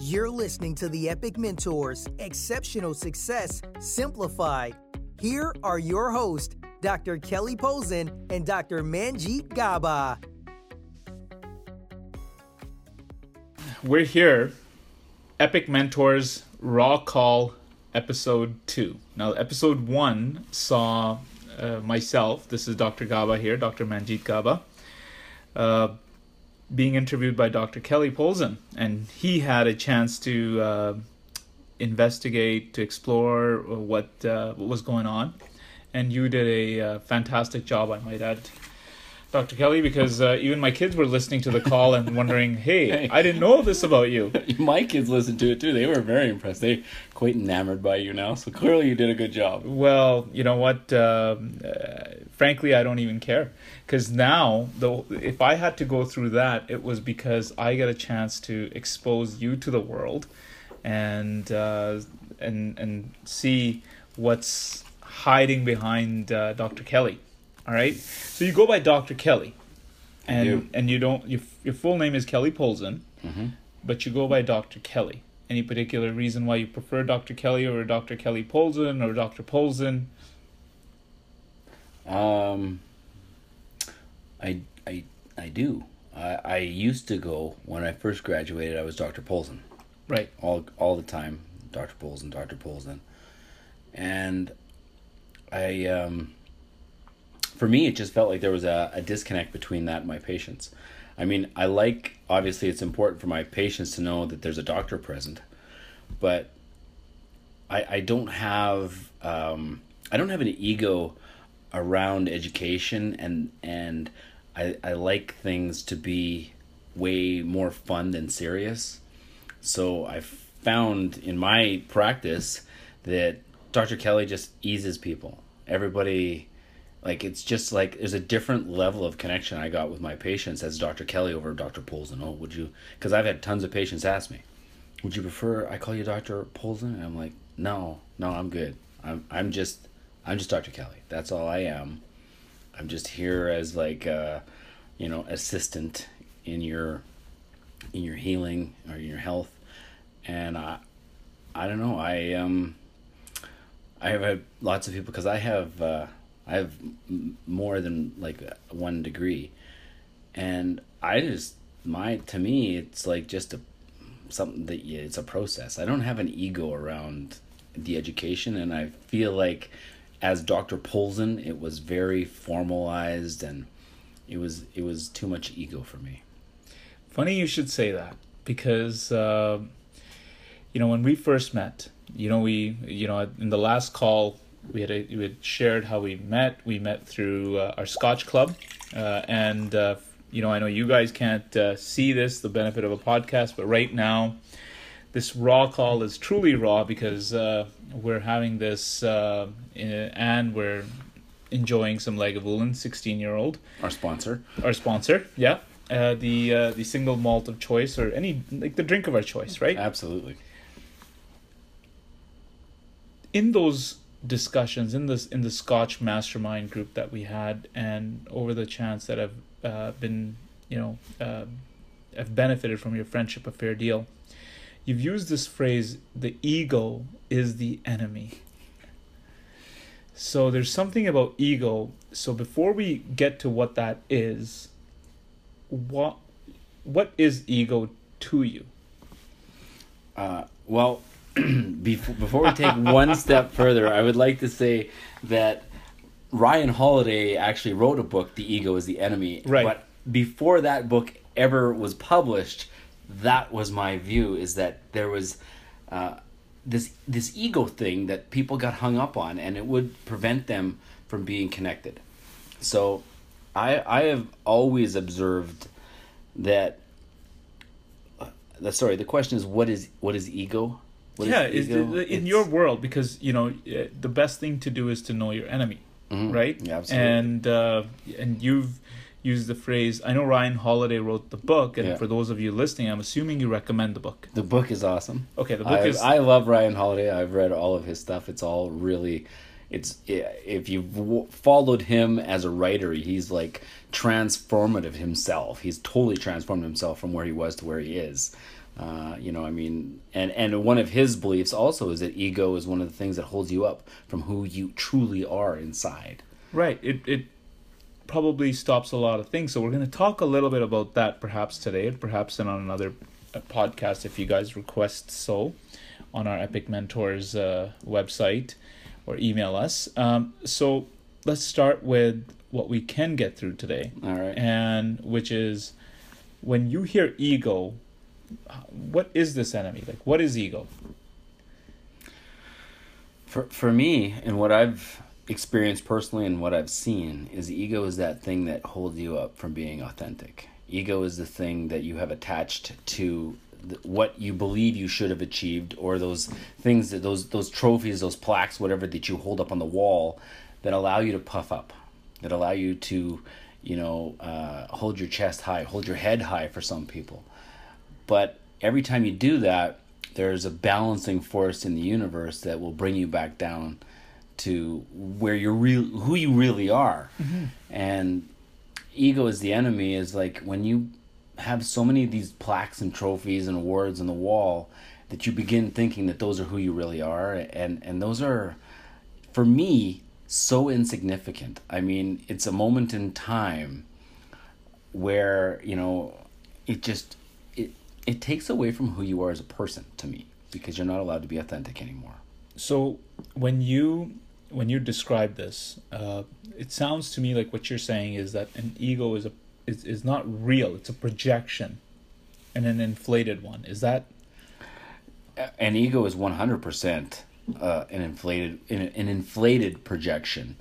You're listening to the Epic Mentors Exceptional Success Simplified. Here are your hosts, Dr. Kelly Polson and Dr. Manjeet Gaba. We're here, Epic Mentors Raw Call Episode 2. Now, Episode 1 saw uh, myself, this is Dr. Gaba here, Dr. Manjeet Gaba, uh, being interviewed by Dr. Kelly Polson, and he had a chance to uh, investigate, to explore what, uh, what was going on, and you did a uh, fantastic job, I might add. Dr. Kelly, because uh, even my kids were listening to the call and wondering, hey, I didn't know this about you. My kids listened to it too. They were very impressed. They're quite enamored by you now. So clearly, you did a good job. Well, you know what? Um, uh, frankly, I don't even care because now, though, if I had to go through that, it was because I got a chance to expose you to the world, and uh, and and see what's hiding behind uh, Dr. Kelly. All right. So you go by Dr. Kelly, and and you don't your your full name is Kelly Polson, Mm-hmm. but you go by Dr. Kelly. Any particular reason why you prefer Dr. Kelly over Dr. Kelly Polson or Dr. Polson? Um, I I I do. I I used to go when I first graduated. I was Dr. Polson Right. all all the time. Dr. Polson, Dr. Polson, and I um. For me, it just felt like there was a, a disconnect between that and my patients. I mean, I like obviously it's important for my patients to know that there's a doctor present, but I I don't have um I don't have an ego around education and and I I like things to be way more fun than serious. So I found in my practice that Dr. Kelly just eases people. Everybody like it's just like there's a different level of connection I got with my patients as Dr. Kelly over Dr. Polson. Oh, would you? Because I've had tons of patients ask me, "Would you prefer I call you Dr. Polson?" And I'm like, "No, no, I'm good. I'm I'm just I'm just Dr. Kelly. That's all I am. I'm just here as like uh, you know assistant in your in your healing or your health." And I I don't know. I um I have had lots of people because I have uh, I have m- more than like one degree, and I just my to me it's like just a something that yeah, it's a process. I don't have an ego around the education, and I feel like as Dr. Polson, it was very formalized and it was it was too much ego for me. Funny you should say that because uh, you know when we first met, you know we you know in the last call we had a, we had shared how we met. We met through uh, our Scotch club, uh, and uh, you know I know you guys can't uh, see this, the benefit of a podcast, but right now this raw call is truly raw because uh, we're having this uh, and we're enjoying some Lagavulin, sixteen year old Our sponsor. our sponsor. Yeah, uh, the uh, the single malt of choice or any like the drink of our choice, right? Absolutely. In those discussions in this in the Scotch mastermind group that we had, and over the chance that I've uh, been, you know, uh, have benefited from your friendship a fair deal. You've used this phrase: "The ego is the enemy." So there's something about ego. So before we get to what that is, what what is ego to you? Uh, well, before, before we take one step further, I would like to say that Ryan Holiday actually wrote a book, The Ego is the Enemy. Right. But before that book ever was published, that was my view is that there was uh, this this ego thing that people got hung up on and it would prevent them from being connected. So I I have always observed that the sorry, the question is what is what is ego? What yeah, is ego? in It's- your world because you know uh, the best thing to do is to know your enemy, Mhm. right? Yeah, absolutely. And uh, and you've used the phrase. I know Ryan Holiday wrote the book, and Yeah. for those of you listening, I'm assuming you recommend the book. the book is awesome. Okay, the book I, is I love Ryan Holiday. I've read all of his stuff. It's all really it's if you've followed him as a writer, he's like transformative himself. He's totally transformed himself from where he was to where he is. Uh, you know, I mean, and and one of his beliefs also is that ego is one of the things that holds you up from who you truly are inside. Right. It it probably stops a lot of things. So we're going to talk a little bit about that perhaps today, perhaps in on another uh, podcast if you guys request so on our Epic Mentors uh, website or email us. Um, so let's start with what we can get through today. All right. And which is when you hear ego, what is this enemy? Like, what is ego? For, for me, and what I've experienced personally and what I've seen, is ego is that thing that holds you up from being authentic. Ego is the thing that you have attached to what you believe you should have achieved or those things that those those trophies those plaques whatever that you hold up on the wall that allow you to puff up that allow you to you know uh, hold your chest high hold your head high for some people but every time you do that there's a balancing force in the universe that will bring you back down to where you're real who you really are. Mm-hmm. and ego is the enemy is like when you have so many of these plaques and trophies and awards on the wall that you begin thinking that those are who you really are. And and those are for me so insignificant. I mean it's a moment in time where you know it just it takes away from who you are as a person to me because you're not allowed to be authentic anymore so when you when you describe this uh, it sounds to me like what you're saying is that an ego is a is, is not real. It's a projection and an inflated one. Is that an ego is 100% uh, an inflated an, an inflated projection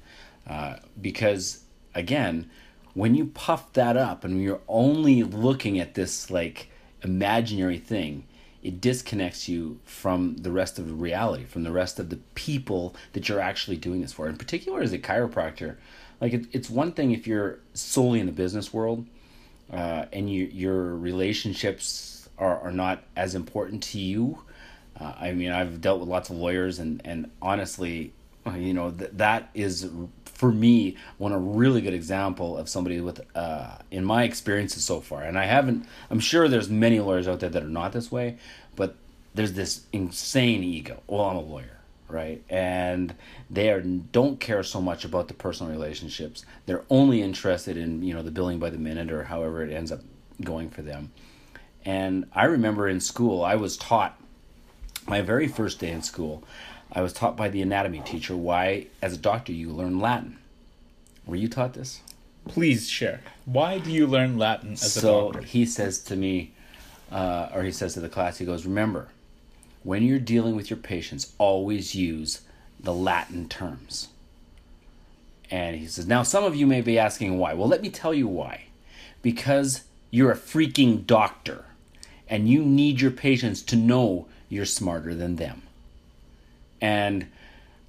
uh, because again when you puff that up and you're only looking at this like imaginary thing it disconnects you from the rest of the reality from the rest of the people that you're actually doing this for. In particular as a chiropractor like it, it's one thing if you're solely in the business world uh, and you, your relationships are, are not as important to you. Uh, i mean i've dealt with lots of lawyers and, and honestly you know th- that is for me one a really good example of somebody with uh, in my experiences so far and i haven't i'm sure there's many lawyers out there that are not this way but there's this insane ego well i'm a lawyer right? And they are, don't care so much about the personal relationships. They're only interested in you know the billing by the minute or however it ends up going for them. And I remember in school, I was taught my very first day in school. I was taught by the anatomy teacher why, as a doctor, you learn Latin. Were you taught this? Please share. Why do you learn Latin as a doctor? So he says to me, uh, or he says to the class, he goes, Remember, when you're dealing with your patients, always use the Latin terms. And he says, Now, some of you may be asking why. Well, let me tell you why. Because you're a freaking doctor and you need your patients to know you're smarter than them. And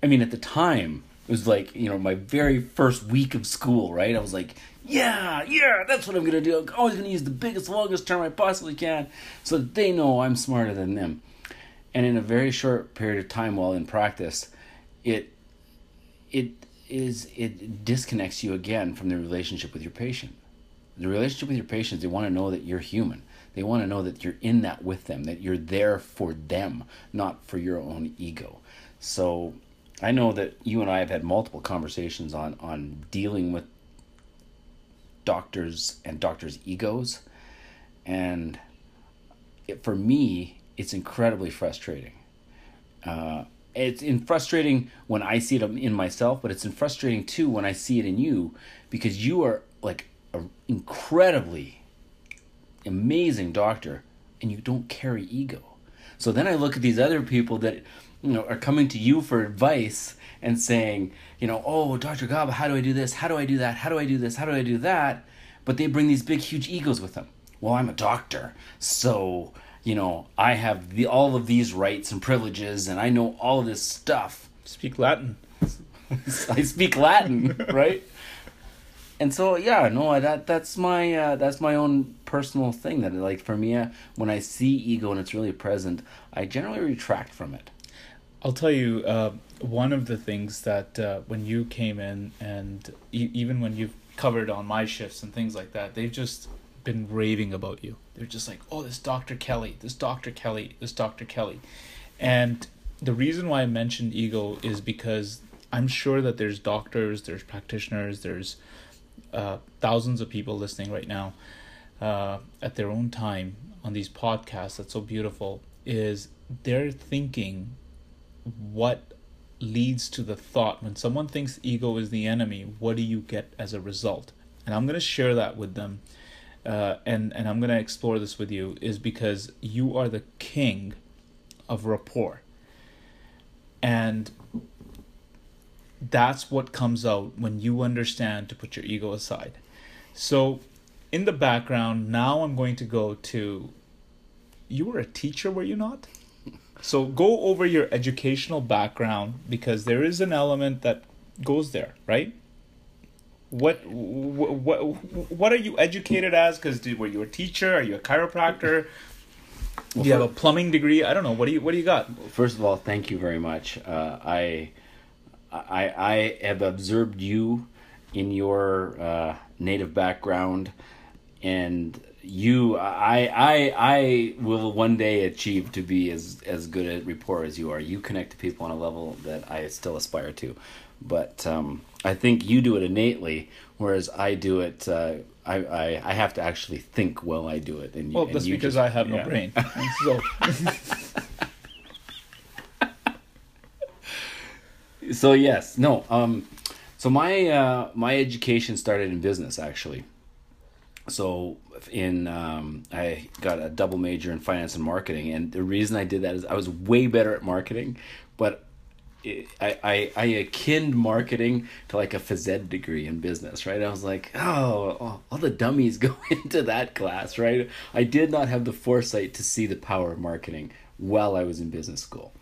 I mean, at the time, it was like, you know, my very first week of school, right? I was like, yeah, yeah, that's what I'm going to do. I'm always going to use the biggest, longest term I possibly can so that they know I'm smarter than them and in a very short period of time while in practice it it is it disconnects you again from the relationship with your patient the relationship with your patients they want to know that you're human they want to know that you're in that with them that you're there for them not for your own ego so i know that you and i have had multiple conversations on on dealing with doctors and doctors egos and it, for me it's incredibly frustrating. Uh, it's in frustrating when I see it in myself, but it's in frustrating too when I see it in you because you are like an incredibly amazing doctor and you don't carry ego. So then I look at these other people that you know are coming to you for advice and saying, you know, oh, Dr. Gaba, how do I do this? How do I do that? How do I do this? How do I do that? But they bring these big, huge egos with them. Well, I'm a doctor, so you know, I have the all of these rights and privileges, and I know all of this stuff. Speak Latin. I speak Latin, right? And so, yeah, no, that that's my uh, that's my own personal thing. That like for me, uh, when I see ego and it's really present, I generally retract from it. I'll tell you, uh, one of the things that uh, when you came in, and e- even when you've covered on my shifts and things like that, they've just been raving about you. They're just like, oh, this Dr. Kelly, this Dr. Kelly, this Dr. Kelly. And the reason why I mentioned ego is because I'm sure that there's doctors, there's practitioners, there's uh, thousands of people listening right now uh, at their own time on these podcasts that's so beautiful is they're thinking what leads to the thought when someone thinks ego is the enemy what do you get as a result? And i'm going to share that with them uh, and and i'm going to explore this with you is because you are the king of rapport. And that's what comes out when you understand to put your ego aside. So in the background now i'm going to go to you were a teacher were you not so go over your educational background because there is an element that goes there, right? What what what are you educated as? Because were you a teacher? Are you a chiropractor? do you have a plumbing degree? I don't know. What do you what do you got? First of all, thank you very much. Uh, I I I have observed you in your uh, native background, and you I I I will one day achieve to be as as good at rapport as you are. You connect to people on a level that I still aspire to, but um, I think you do it innately, whereas I do it. Uh, I, I I have to actually think while I do it. And well, and that's because just- I have no yeah. brain. So so yes no um so my uh my education started in business actually so in um i got a double major in finance and marketing and the reason i did that is i was way better at marketing but it, I, I I akin marketing to like a phys ed degree in business, right? I was like, oh, oh, all the dummies go into that class, right? I did not have the foresight to see the power of marketing while I was in business school.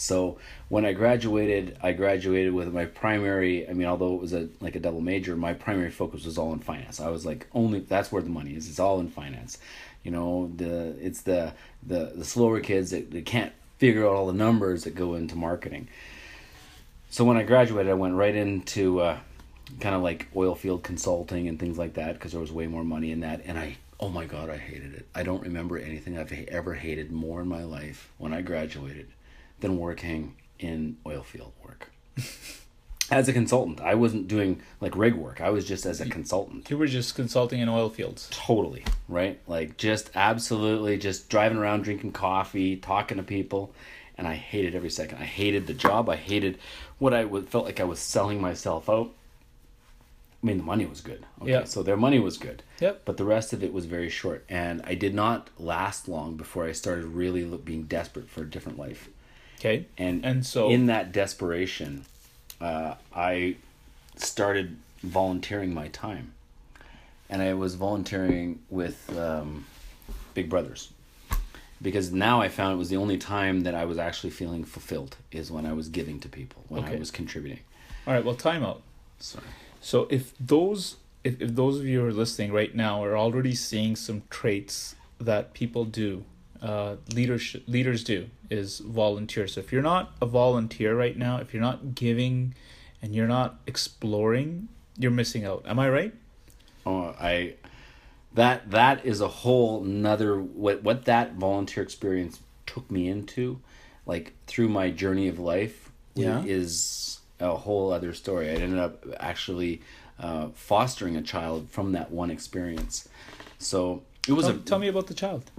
So when I graduated, I graduated with my primary. I mean, although it was a like a double major, my primary focus was all in finance. I was like, only that's where the money is. It's all in finance. You know, the it's the the the slower kids that, that can't figure out all the numbers that go into marketing. So when I graduated, I went right into uh, kind of like oil field consulting and things like that because there was way more money in that. And I, oh my God, I hated it. I don't remember anything I've ever hated more in my life when I graduated than working in oil field work. as a consultant, I wasn't doing like rig work. I was just as a consultant. you were just consulting in oil fields. Totally, right? Like just absolutely just driving around drinking coffee, talking to people, and I hated every second. I hated the job. I hated what I felt like I was selling myself out. I mean, the money was good. Okay, Yeah. so their money was good. Yep. But the rest of it was very short, and I did not last long before I started really being desperate for a different life. Okay. And and so in that desperation, uh, I started volunteering my time, and I was volunteering with um, Big Brothers because now I found it was the only time that I was actually feeling fulfilled is when I was giving to people when I was contributing. all right. Well, time out. Sorry. So if those if, if those of you who are listening right now are already seeing some traits that people do, uh, leadership leaders do is volunteer. So if you're not a volunteer right now, if you're not giving, and you're not exploring, you're missing out. Am I right? Oh, I that that is a whole nother what what that volunteer experience took me into, like through my journey of life, Yeah. is a whole other story. I ended up actually uh, fostering a child from that one experience. So it was Tell, a tell me about the child.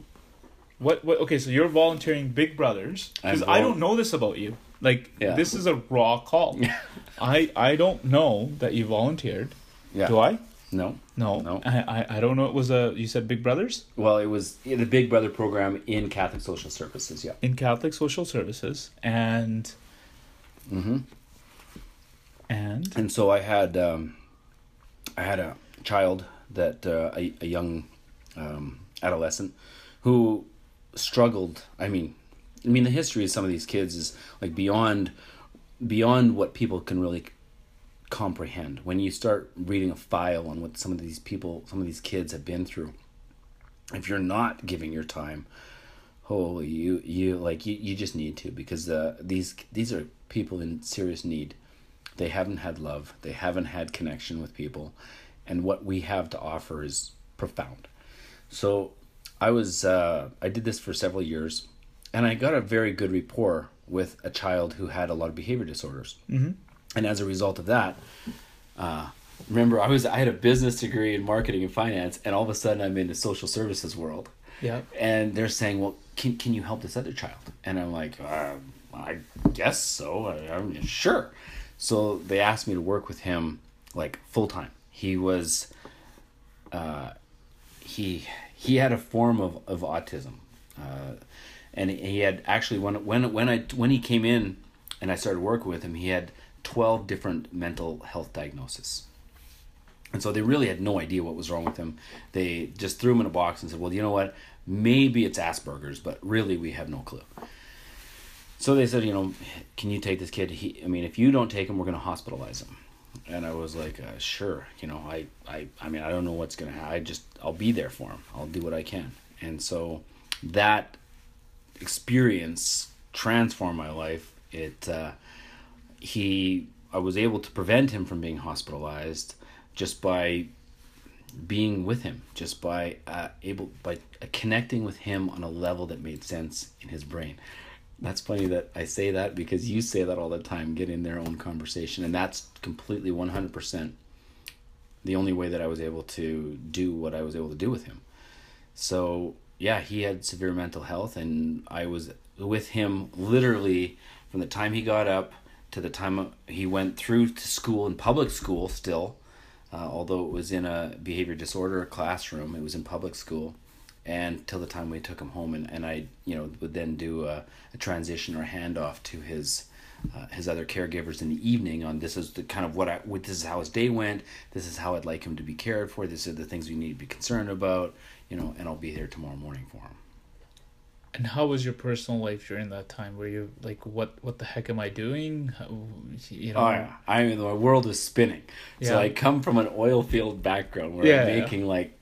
What what? Okay, so you're volunteering Big Brothers because I'm I don't know this about you. Like Yeah. this is a raw call. I I don't know that you volunteered. yeah Do I? no No, No. I, I I don't know. It was a you said Big Brothers well it was the Big Brother program in Catholic Social Services. Yeah. in Catholic Social Services, and Mm-hmm. and and so I had um, I had a child that uh, a, a young um, adolescent who struggled. I mean, I mean the history of some of these kids is like beyond beyond what people can really comprehend. When you start reading a file on what some of these people, some of these kids have been through, if you're not giving your time, holy you you like you, you just need to because uh, these these are people in serious need they haven't had love they haven't had connection with people and what we have to offer is profound so i was uh, i did this for several years and i got a very good rapport with a child who had a lot of behavior disorders mm-hmm. and as a result of that uh, remember i was i had a business degree in marketing and finance and all of a sudden i'm in the social services world Yeah. and they're saying, "Well, can can you help this other child?" And I'm like, uh, "I guess so. I, I'm sure." So they asked me to work with him like full time. He was, uh, he he had a form of of autism, uh, and he had actually when when when I when he came in and I started working with him, he had twelve different mental health diagnoses. And so they really had no idea what was wrong with him. They just threw him in a box and said, "Well, you know what? Maybe it's Asperger's, but really we have no clue." So they said, "You know, can you take this kid? He, I mean, if you don't take him, we're going to hospitalize him." And I was like, uh, "Sure." You know, I, I, I mean, I don't know what's to happen. I just, I'll be there for him. I'll do what I can. And so that experience transformed my life. It, uh, he, I was able to prevent him from being hospitalized just by being with him just by uh, able by connecting with him on a level that made sense in his brain that's funny that i say that because you say that all the time get in their own conversation and that's completely 100% the only way that i was able to do what i was able to do with him. So yeah he had severe mental health and i was with him literally from the time he got up to the time he went through to school in public school still uh, although it was in a behavior disorder classroom, it was in public school, and till the time we took him home, and, and I, you know, would then do a, a transition or handoff to his uh, his other caregivers in the evening on this is the kind of what I what this is how his day went. This is how I'd like him to be cared for. This are the things we need to be concerned about, you know, and I'll be there tomorrow morning for him. And how was your personal life during that time? Were you like, what what the heck am I doing? You know. Oh yeah, I mean the world is spinning. So I come from an oil field background where Yeah, I'm yeah. making like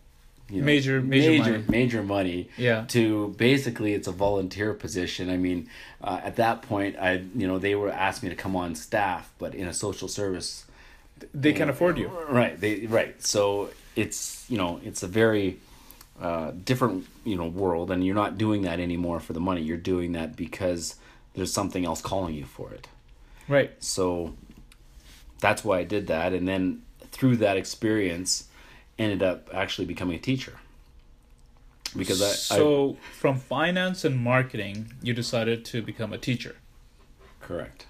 you know, Major- major major money. major money. Yeah. To basically it's a volunteer position. I mean, uh, at that point, I you know they were asked me to come on staff, but in a social service. They can afford you. Right. They right. So it's you know it's a very uh, different you know world, and you're not doing that anymore for the money. You're doing that because there's something else calling you for it. Right. So that's why I did that, and then through that experience, ended up actually becoming a teacher. Because I, so from finance and marketing, you decided to become a teacher. Correct.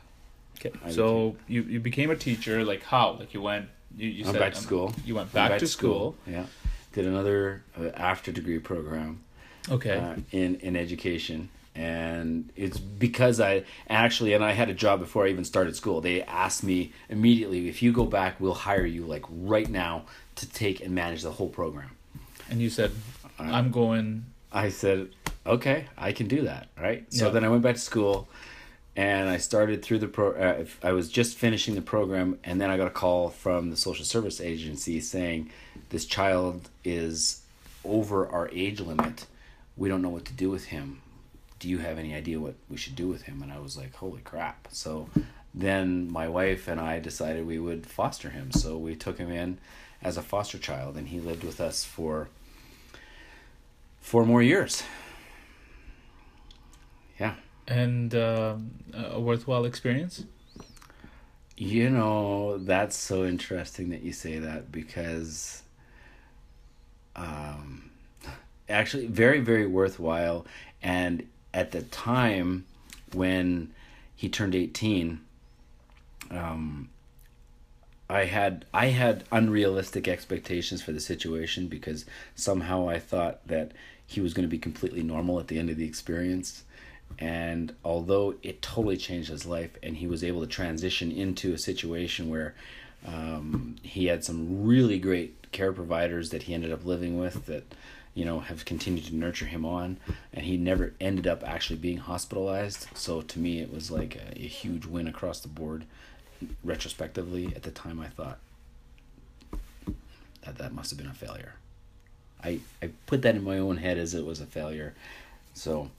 Okay. I so you, you became a teacher. Like how? Like you went. You, you said back to um, school. You went Went back, to school. Yeah, did another uh, after degree program. Okay. uh, in in education and it's because I actually and I had a job before I even started school. They asked me immediately if you go back, we'll hire you like right now to take and manage the whole program. and you said, I'm going. I said, "Okay, I can do that." Right. So then I went back to school, and I started through the pro. Uh, I was just finishing the program, and then I got a call from the social service agency saying, "This child is over our age limit. We don't know what to do with him. Do you have any idea what we should do with him?" And I was like, "Holy crap!" So then my wife and I decided we would foster him. So we took him in as a foster child, and he lived with us for four more years. Yeah. And um, a worthwhile experience. You know, that's so interesting that you say that because um actually very very worthwhile and at the time when he turned 18 um I had I had unrealistic expectations for the situation because somehow I thought that he was going to be completely normal at the end of the experience. And although it totally changed his life and he was able to transition into a situation where um, he had some really great care providers that he ended up living with that you know have continued to nurture him on and he never ended up actually being hospitalized so to me it was like a, a huge win across the board retrospectively at the time i thought that that must have been a failure i i put that in my own head as it was a failure so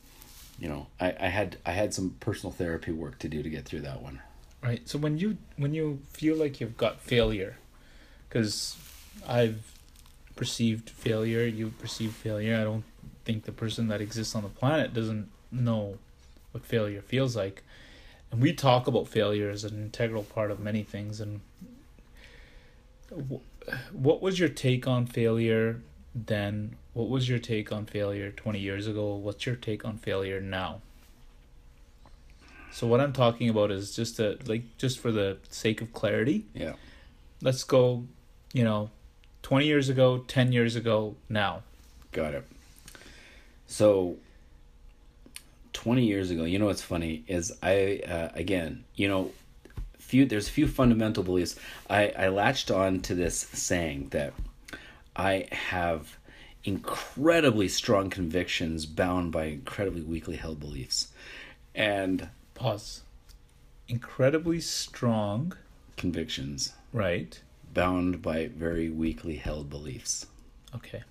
you know, I, I had I had some personal therapy work to do to get through that one. Right. So when you when you feel like you've got failure, because I've perceived failure, you perceive failure. I don't think the person that exists on the planet doesn't know what failure feels like. And we talk about failure as an integral part of many things. And what was your take on failure then? What was your take on failure 20 years ago? What's your take on failure now? So what I'm talking about is just a like just for the sake of clarity. Yeah. Let's go, you know, 20 years ago, 10 years ago, now. Got it. So, 20 years ago, you know what's funny is I, uh, again, you know, few there's a few fundamental beliefs. I, I latched on to this saying that I have incredibly strong convictions bound by incredibly weakly held beliefs. And Pause. Incredibly strong, convictions right? Bound by very weakly held beliefs. Okay.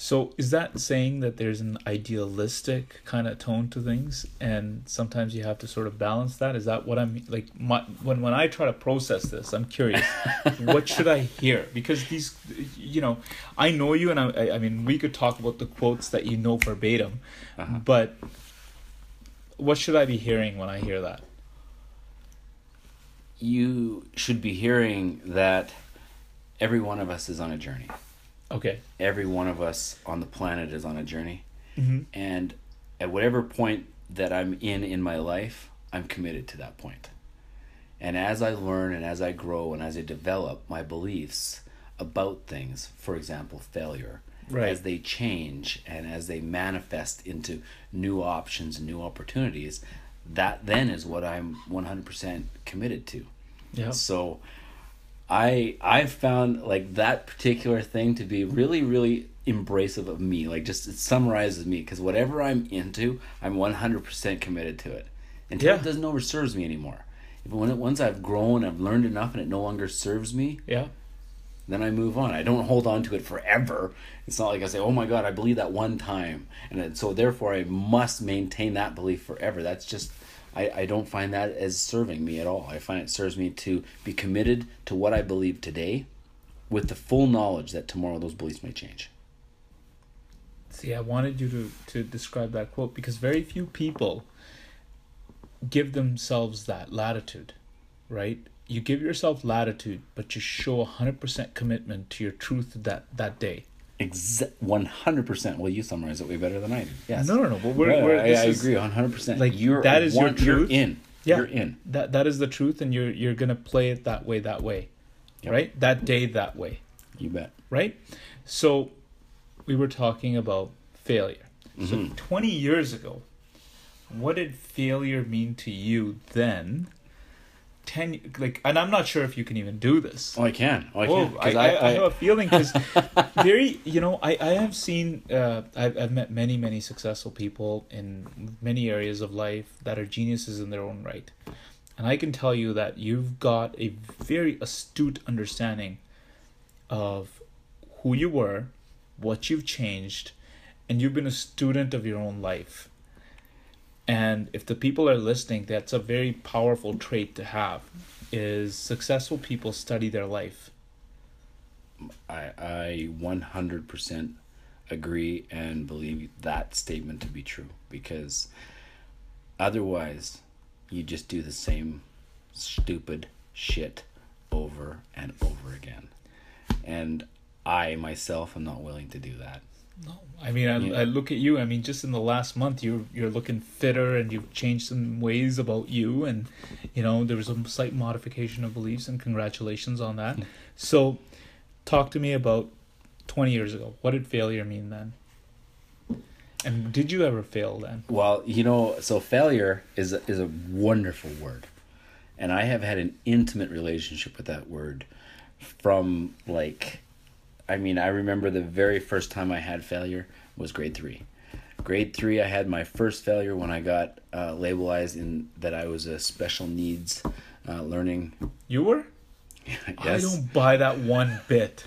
So is that saying that there's an idealistic kind of tone to things, and sometimes you have to sort of balance that? Is that what I'm like? My, when when I try to process this, I'm curious. what should I hear? Because these, you know, I know you, and I, I- I mean, we could talk about the quotes that you know verbatim, uh-huh. but what should I be hearing when I hear that? You should be hearing that every one of us is on a journey. Okay. every one of us on the planet is on a journey Mm-hmm. and at whatever point that i'm in in my life i'm committed to that point. and as i learn and as i grow and as i develop my beliefs about things for example failure Right. as they change and as they manifest into new options and new opportunities that then is what i'm 100% committed to Yeah. so I I found like that particular thing to be really really embracive of me. Like just it summarizes me because whatever I'm into, I'm 100% committed to it until Yeah. it doesn't over serves me anymore. If when it, once I've grown, I've learned enough, and it no longer serves me, Yeah. then I move on. I don't hold on to it forever. It's not like I say, "Oh my God, I believe that one time," and so therefore I must maintain that belief forever. That's just I, I don't find that as serving me at all. I find it serves me to be committed to what I believe today, with the full knowledge that tomorrow those beliefs may change. See, I wanted you to, to describe that quote because very few people give themselves that latitude, right? You give yourself latitude, but you show 100% commitment to your truth that, that day. Exa- one hundred percent. Well, you summarize it way better than I do. Yes. No, no, no. But we're, we're, I, I is- agree, one hundred percent. like, you're that is your one- You're in. Yeah. You're in. That, that is the truth, and you're, you're going to play it that way, that way, Yep. right? That day, that way. You bet. right? So we were talking about failure. So Mm-hmm. 20 years ago, what did failure mean to you then? 10 like and I'm not sure if you can even do this. Oh, I can. Oh, I Oh, can. I, 'Cause I, I have a feeling because very, you know, I, I have seen, uh, I've, I've met many, many successful people in many areas of life that are geniuses in their own right. And I can tell you that you've got a very astute understanding of who you were, what you've changed, and you've been a student of your own life. And if the people are listening, that's a very powerful trait to have. Is successful people study their life. I I one hundred percent agree and believe that statement to be true because otherwise you just do the same stupid shit over and over again. And I myself am not willing to do that. No, I mean, I, Yeah. I look at you. I mean, just in the last month, you're you're looking fitter, and you've changed some ways about you, and you know there was a slight modification of beliefs, and congratulations on that. So, talk to me about twenty years ago. What did failure mean then? And did you ever fail then? Well, you know, so failure is a, is a wonderful word, and I have had an intimate relationship with that word from like, I mean, I remember the very first time I had failure was grade three. Grade three, I had my first failure when I got uh, labelized in that I was a special needs uh, learning. You were. Yes, I don't buy that one bit.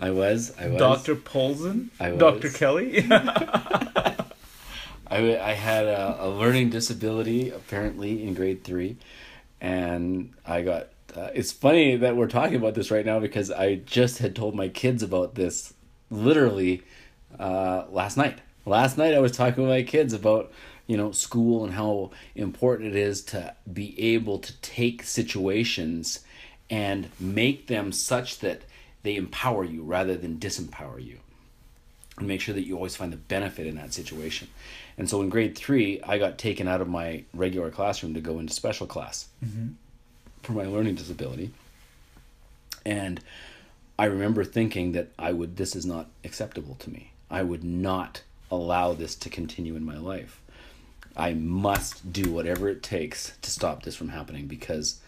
I was. I was. Doctor Polson, I was. Doctor. Kelly. I, I had a, a learning disability apparently in grade three, and I got. Uh, it's funny that we're talking about this right now because I just had told my kids about this literally uh, last night. Last night I was talking with my kids about you know school and how important it is to be able to take situations and make them such that they empower you rather than disempower you and make sure that you always find the benefit in that situation. And so in grade three, I got taken out of my regular classroom to go into special class mm-hmm. For my learning disability. And I remember thinking that I would, this is not acceptable to me. I would not allow this to continue in my life. I must do whatever it takes to stop this from happening because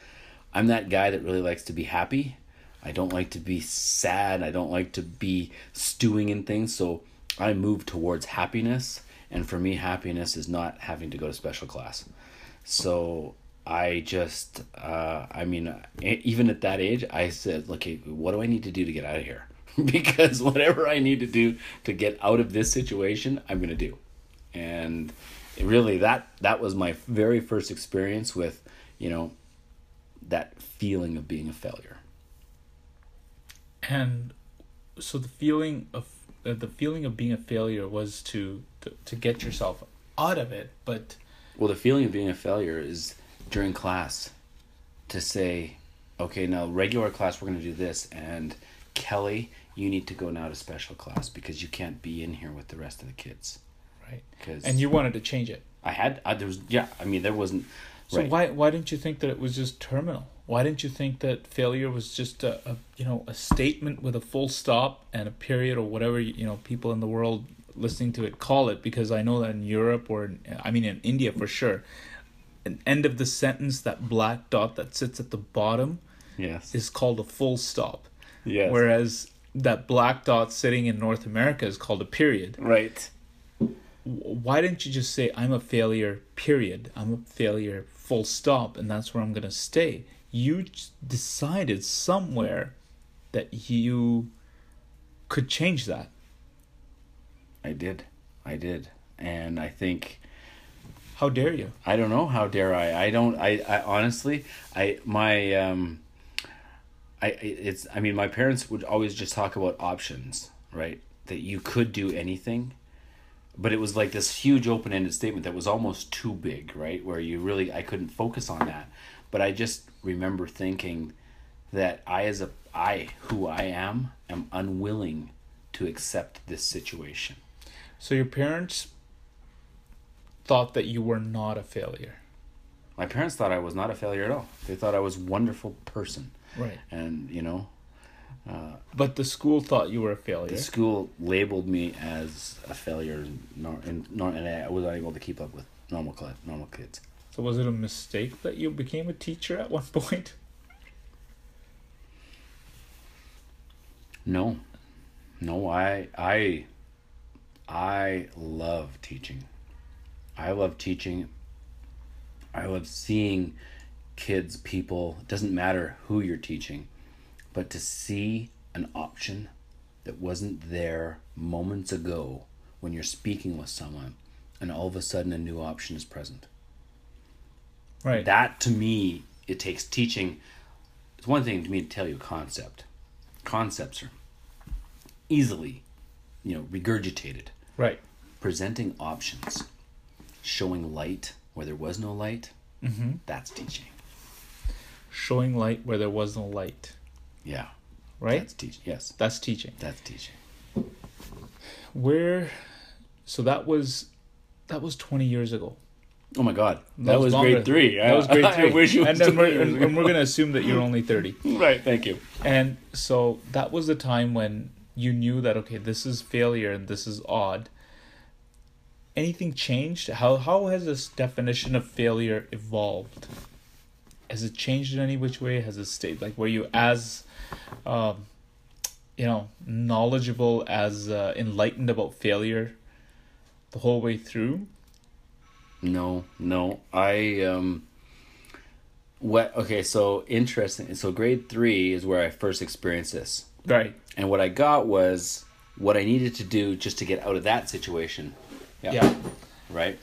I'm that guy that really likes to be happy I don't like to be sad. I don't like to be stewing in things. So I move towards happiness. And for me, happiness is not having to go to special class. So I just, uh, I mean, even at that age, I said, okay, what do I need to do to get out of here? because whatever I need to do to get out of this situation, I'm going to do. And really, that that was my very first experience with, you know, that feeling of being a failure and so the feeling of uh, the feeling of being a failure was to, to to get yourself out of it but well the feeling of being a failure is during class to say okay now regular class we're going to do this and kelly you need to go now to special class because you can't be in here with the rest of the kids. Right. Cause and you wanted to change it. I had I, there was yeah i mean there wasn't so right. why why didn't you think that it was just terminal? Why didn't you think that failure was just a, a you know a statement with a full stop and a period or whatever you know people in the world listening to it call it? Because I know that in Europe or in, I mean in India for sure an end of the sentence that black dot that sits at the bottom yes. is called a full stop. Yes. Whereas that black dot sitting in North America is called a period. Right. Why didn't you just say I'm a failure period? I'm a failure full stop and that's where I'm to stay. You decided somewhere that you could change that. I did. I did. And I think how dare you? I don't know how dare I. I don't I, I honestly I my um I it's I mean my parents would always just talk about options, right? That you could do anything. But it was like this huge open-ended statement that was almost too big, right? Where you really I couldn't focus on that. But I just remember thinking that I, as a I, who I am, am unwilling to accept this situation. So your parents thought that you were not a failure. My parents thought I was not a failure at all. They thought I was a wonderful person. Right. And you know. Uh, but the school thought you were a failure. The school labeled me as a failure, and, and, and I was unable to keep up with normal normal kids. So was it a mistake that you became a teacher at one point? No. No, I I I love teaching. I love teaching. I love seeing kids, people, it doesn't matter who you're teaching, but to see an option that wasn't there moments ago when you're speaking with someone and all of a sudden a new option is present. Right. That to me, it takes teaching. It's one thing to me to tell you a concept. Concepts are easily, you know, regurgitated. Right. Presenting options, showing light where there was no light. Mm-hmm. That's teaching. Showing light where there was no light. Yeah. Right. That's teaching. Yes. That's teaching. That's teaching. Where, so that was, that was twenty years ago. Oh my God, that, that was, was grade three. That was grade three. I wish you. And then we're, and, and we're gonna assume that you're only thirty. right. Thank you. And so that was the time when you knew that okay, this is failure and this is odd. Anything changed? How how has this definition of failure evolved? Has it changed in any which way? Has it stayed like were you as, um, you know, knowledgeable as uh, enlightened about failure, the whole way through? No, no. I um what okay, so interesting. So grade 3 is where I first experienced this. Right. And what I got was what I needed to do just to get out of that situation. Yeah. yeah. right?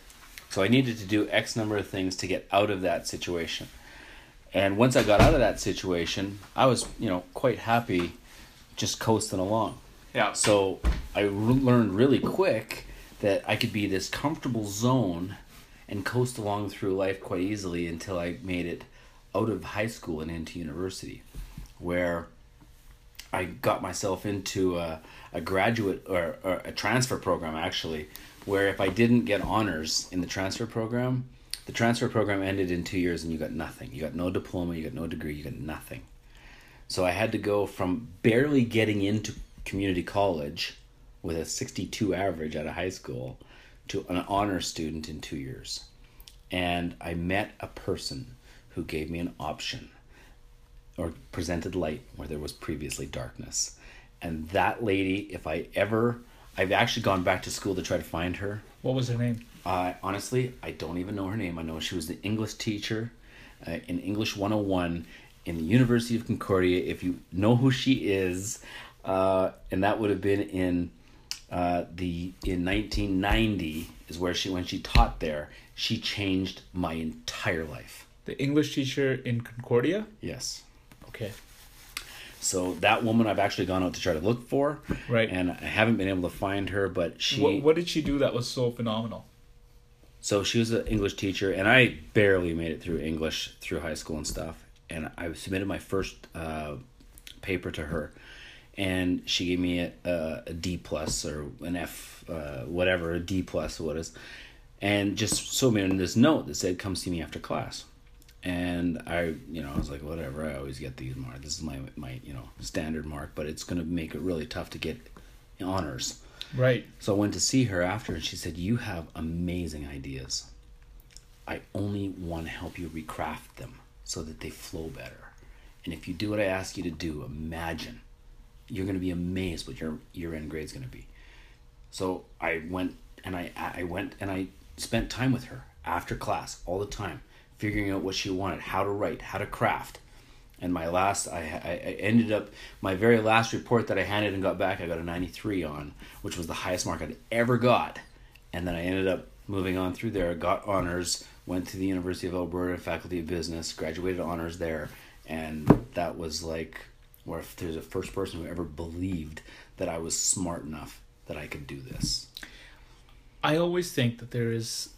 So I needed to do X number of things to get out of that situation. And once I got out of that situation, I was, you know, quite happy just coasting along. Yeah. So I re- learned really quick that I could be this comfortable zone and coast along through life quite easily until I made it out of high school and into university, where I got myself into a, a graduate or, or a transfer program actually, where if I didn't get honors in the transfer program, the transfer program ended in two years and you got nothing. You got no diploma, you got no degree, you got nothing. So I had to go from barely getting into community college with a 62 average out of high school to an honor student in two years. And I met a person who gave me an option or presented light where there was previously darkness. And that lady, if I ever, I've actually gone back to school to try to find her. What was her name? Uh, honestly, I don't even know her name. I know she was the English teacher uh, in English 101 in the University of Concordia. If you know who she is, uh, and that would have been in uh, the in 1990 is where she when she taught there. She changed my entire life. The English teacher in Concordia. Yes. Okay. So that woman I've actually gone out to try to look for. Right. And I haven't been able to find her, but she What, what did she do that was so phenomenal? So she was an English teacher, and I barely made it through English through high school and stuff. And I submitted my first uh, paper to her, and she gave me a, a, a D plus or an F, uh, whatever, a D plus, what is, and just so me in this note that said, "Come see me after class." And I, you know, I was like, whatever. I always get these marks. This is my my you know standard mark, but it's gonna make it really tough to get honors. Right. So I went to see her after, and she said, You have amazing ideas. I only want to help you recraft them so that they flow better. And if you do what I ask you to do, imagine you're to be amazed what your year end grade is to be. So I went and I, I went and I spent time with her after class all the time, figuring out what she wanted, how to write, how to craft. And my last, I, I ended up, my very last report that I handed and got back, I got a 93 on, which was the highest mark I'd ever got. And then I ended up moving on through there, got honors, went to the University of Alberta Faculty of Business, graduated honors there. And that was like, where if there's a first person who ever believed that I was smart enough that I could do this. I always think that there is,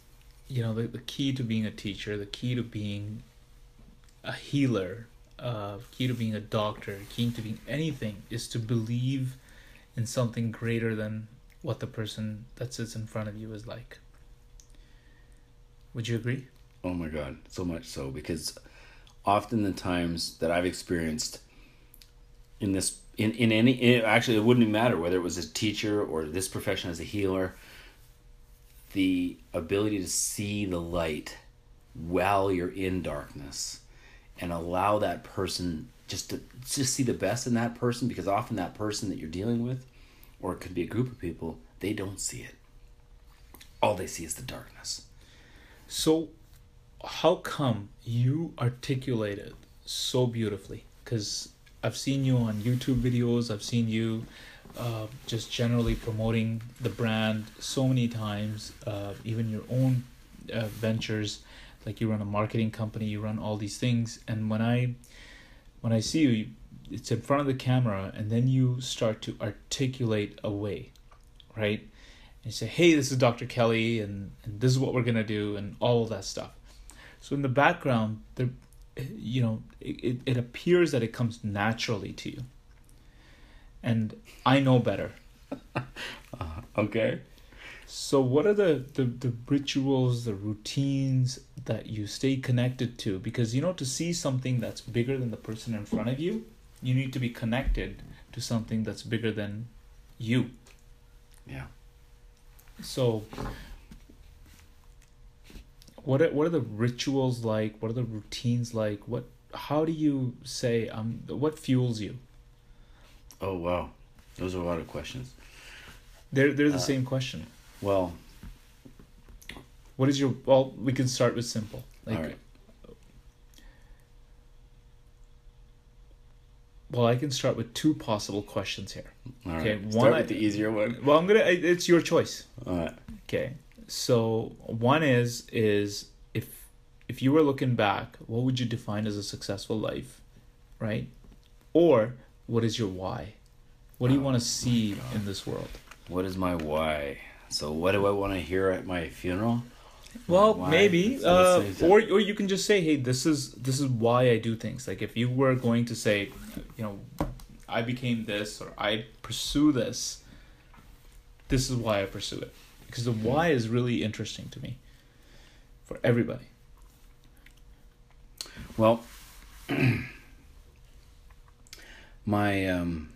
you know, the, the key to being a teacher, the key to being a healer, uh, key to being a doctor, key to being anything is to believe in something greater than what the person that sits in front of you is like. Would you agree? Oh my God, so much so because often the times that I've experienced in this in in any in, actually it wouldn't matter whether it was a teacher or this profession as a healer the ability to see the light while you're in darkness and allow that person just to just see the best in that person because often that person that you're dealing with or it could be a group of people they don't see it all they see is the darkness So, how come you articulate it so beautifully? Because I've seen you on YouTube videos, I've seen you uh, just generally promoting the brand so many times, uh, even your own uh, ventures. Like you run a marketing company, you run all these things, and when I when I see you, it's in front of the camera, and then you start to articulate a way, right? And you say, "Hey, this is Dr. Kelly, and, and this is what we're gonna do," and all that stuff. So in the background, there, you know, it, it appears that it comes naturally to you. And I know better. okay So what are the, the, the rituals, the routines that you stay connected to? Because you know, to see something that's bigger than the person in front of you, you need to be connected to something that's bigger than you. yeah So what are, what are the rituals like? What are the routines like? What how do you say um what fuels you? Oh wow those are a lot of questions They're they're the Uh, same question. well What is your well we can start with simple. Like all right well I can start with two possible questions here. all right okay, start one with I- the easier one Well I'm gonna it's your choice. all right Okay. So one is is if if you were looking back, what would you define as a successful life, right? Or what is your why? What do you Oh, want to see in this world? What is my why? So what do I want to hear at my funeral? Well, Why? maybe, So uh, or or you can just say, "Hey, this is this is why I do things." Like if you were going to say, you know, I became this or I pursue this. This is why I pursue it because the why is really interesting to me. For everybody, Well, my um,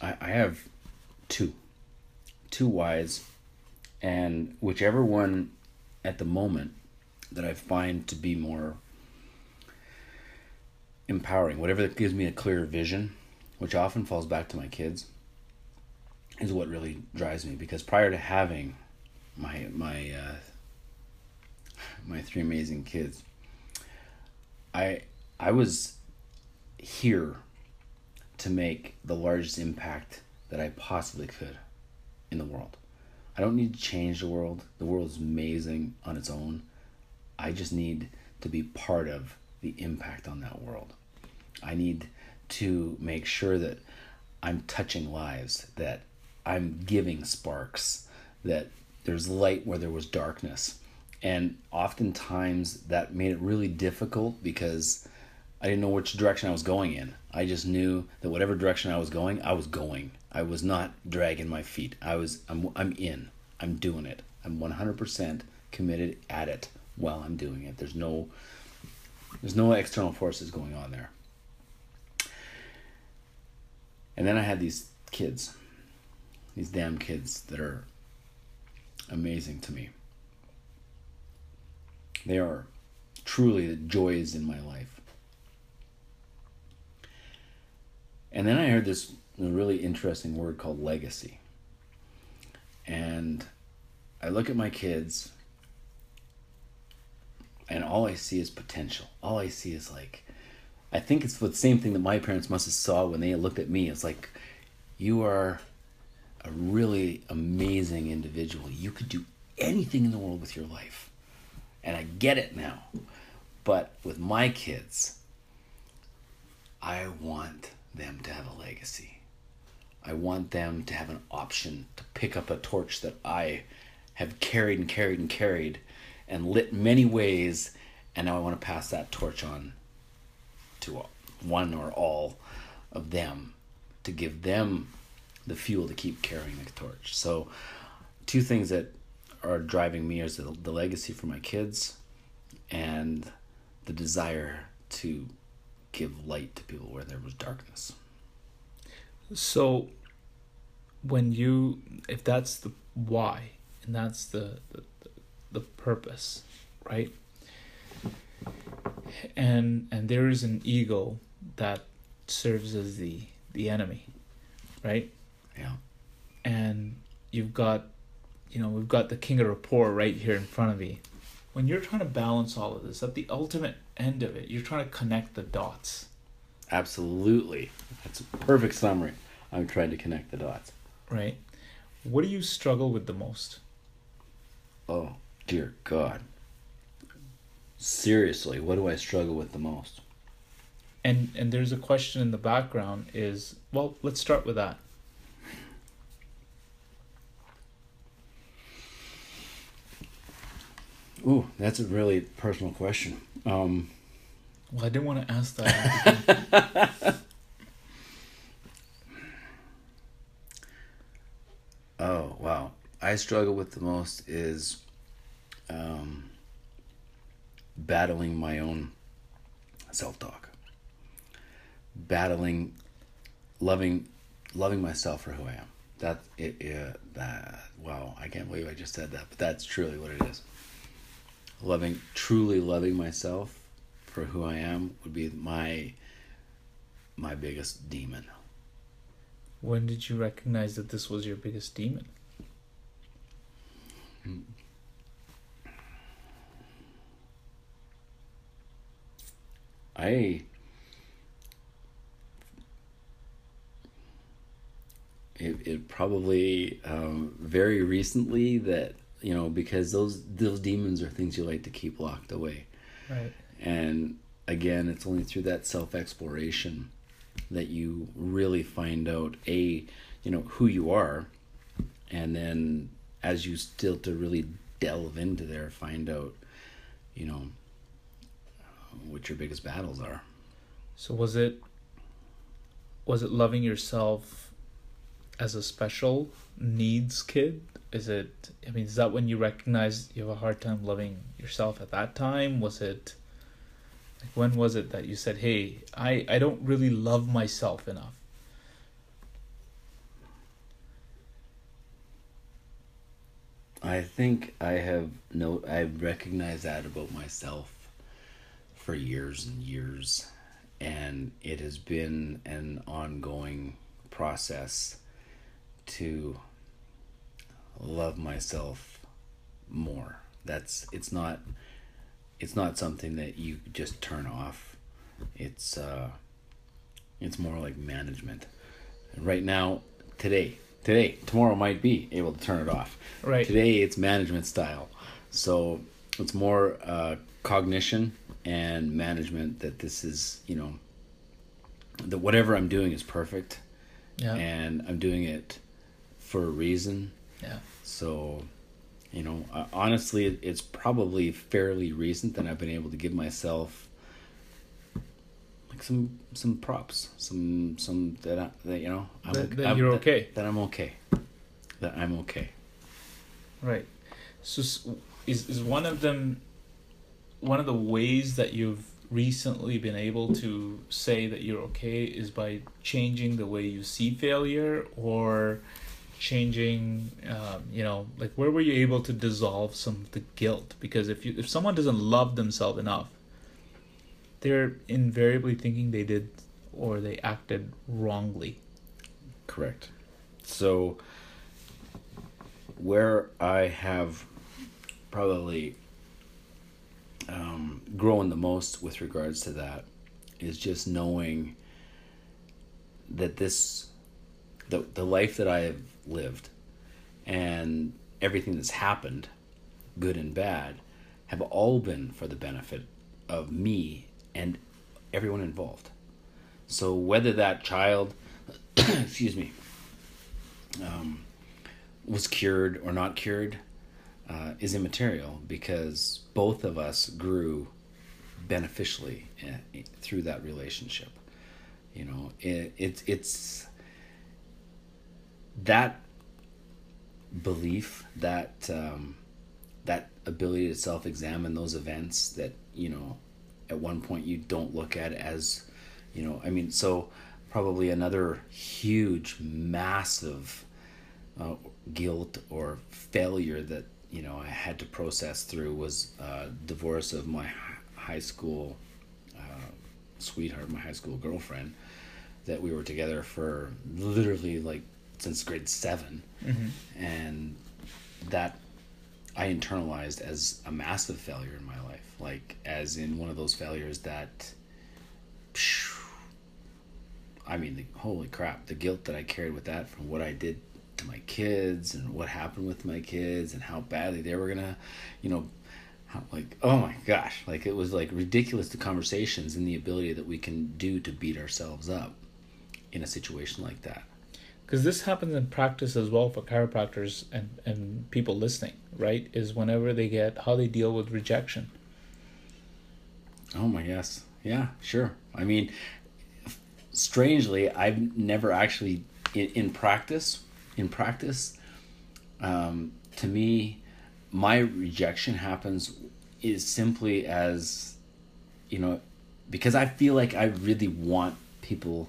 I, I have two, two whys, and whichever one at the moment that I find to be more empowering, whatever that gives me a clearer vision, which often falls back to my kids, is what really drives me. Because prior to having my my uh, my three amazing kids, I I was here to make the largest impact that I possibly could in the world. I don't need to change the world. The world is amazing on its own. I just need to be part of the impact on that world. I need to make sure that I'm touching lives, that I'm giving sparks, that there's light where there was darkness. And oftentimes that made it really difficult because I didn't know which direction I was going in. I just knew that whatever direction I was going, I was going. I was not dragging my feet. I was I'm I'm in. I'm doing it. I'm 100% committed at it while I'm doing it. There's no there's no external forces going on there. And then I had these kids. These damn kids that are amazing to me. They are truly the joys in my life. And then I heard this really interesting word called legacy. And I look at my kids and all I see is potential. All I see is like I think it's the same thing that my parents must have saw when they looked at me. It's like you are a really amazing individual. You could do anything in the world with your life. And I get it now. But with my kids, I want them to have a legacy. I want them to have an option to pick up a torch that I have carried and carried and carried and lit many ways. And now I want to pass that torch on to one or all of them to give them the fuel to keep carrying the torch. So, two things that are driving me is the, the legacy for my kids and the desire to give light to people where there was darkness. So, when you, if that's the why, and that's the the, the purpose, right? And and there is an ego that serves as the the enemy, right? Yeah. And you've got, you know, we've got the king of rapport right here in front of me. When you're trying to balance all of this, at the ultimate end of it, you're trying to connect the dots, Absolutely. That's a perfect summary. I'm trying to connect the dots. right? What do you struggle with the most? Oh, dear God. Seriously, what do I struggle with the most? and and there's a question in the background is well let's start with that Ooh, that's a really personal question. Um, well i didn't want to ask that oh, wow. I struggle with the most is um, battling my own self talk. Battling, loving, loving myself for who I am. That it, it that wow, I can't believe I just said that, but that's truly what it is. Loving, truly loving myself for who I am would be my my biggest demon. when did you recognize that this was your biggest demon I it, it probably um, very recently that you know, because those those demons are things you like to keep locked away. Right. And again, it's only through that self exploration that you really find out a, you know, who you are, and then as you still to really delve into there, find out, you know, what your biggest battles are. So was it was it loving yourself as a special needs kid? Is it I mean is that when you recognize you have a hard time loving yourself at that time? Was it like when was it that you said, "Hey, I I don't really love myself enough." I think I have no I've recognized that about myself for years and years and it has been an ongoing process to love myself more. That's it's not it's not something that you just turn off. It's uh it's more like management. right now today today tomorrow might be able to turn it off Right. today it's management style so it's more uh, cognition and management that this is you know that whatever i'm doing is perfect Yeah. and i'm doing it for a reason yeah. so you know uh, honestly it's probably fairly recent that i've been able to give myself like some some props some some that I, that you know I'm, that, that I'm, you're okay. that i'm okay that i'm okay Right. So is is one of them one of the ways that you've recently been able to say that you're okay is by changing the way you see failure or changing um, you know like where were you able to dissolve some of the guilt because if you if someone doesn't love themselves enough they're invariably thinking they did or they acted wrongly Correct. So, where I have probably um, grown the most with regards to that is just knowing that this, the, the life that I have lived and everything that's happened, good and bad, have all been for the benefit of me and everyone involved. So, whether that child, excuse me, um, was cured or not cured uh, is immaterial because both of us grew beneficially uh, through that relationship. You know, it, it it's that belief that um, that ability to self-examine those events that you know at one point you don't look at as you know i mean so probably another huge massive uh, guilt or failure that you know i had to process through was uh, divorce of my high school uh, sweetheart my high school girlfriend that we were together for literally like since grade 7 and that I internalized as a massive failure in my life, like as in one of those failures that, phew, I mean, the, holy crap, the guilt that I carried with that from what I did to my kids and what happened with my kids and how badly they were gonna, you know, how, like oh my gosh, like it was like ridiculous the conversations and the ability that we can do to beat ourselves up in a situation like that. Because this happens in practice as well for chiropractors and, and people listening right is whenever they get how they deal with rejection Oh my yes. Yeah, sure. I mean, strangely, I've never actually in, in practice, in practice, um, to me, my rejection happens is simply as, you know, because I feel like I really want people,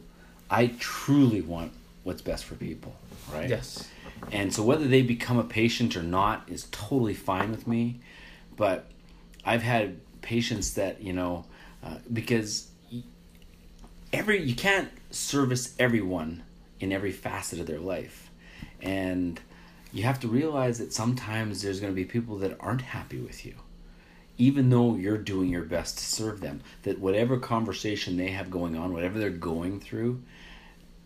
I truly want what's best for people, right? yes And so whether they become a patient or not is totally fine with me. But I've had patients that, you know, uh, because every you can't service everyone in every facet of their life. And you have to realize that sometimes there's going to be people that aren't happy with you. Even though you're doing your best to serve them, that whatever conversation they have going on, whatever they're going through,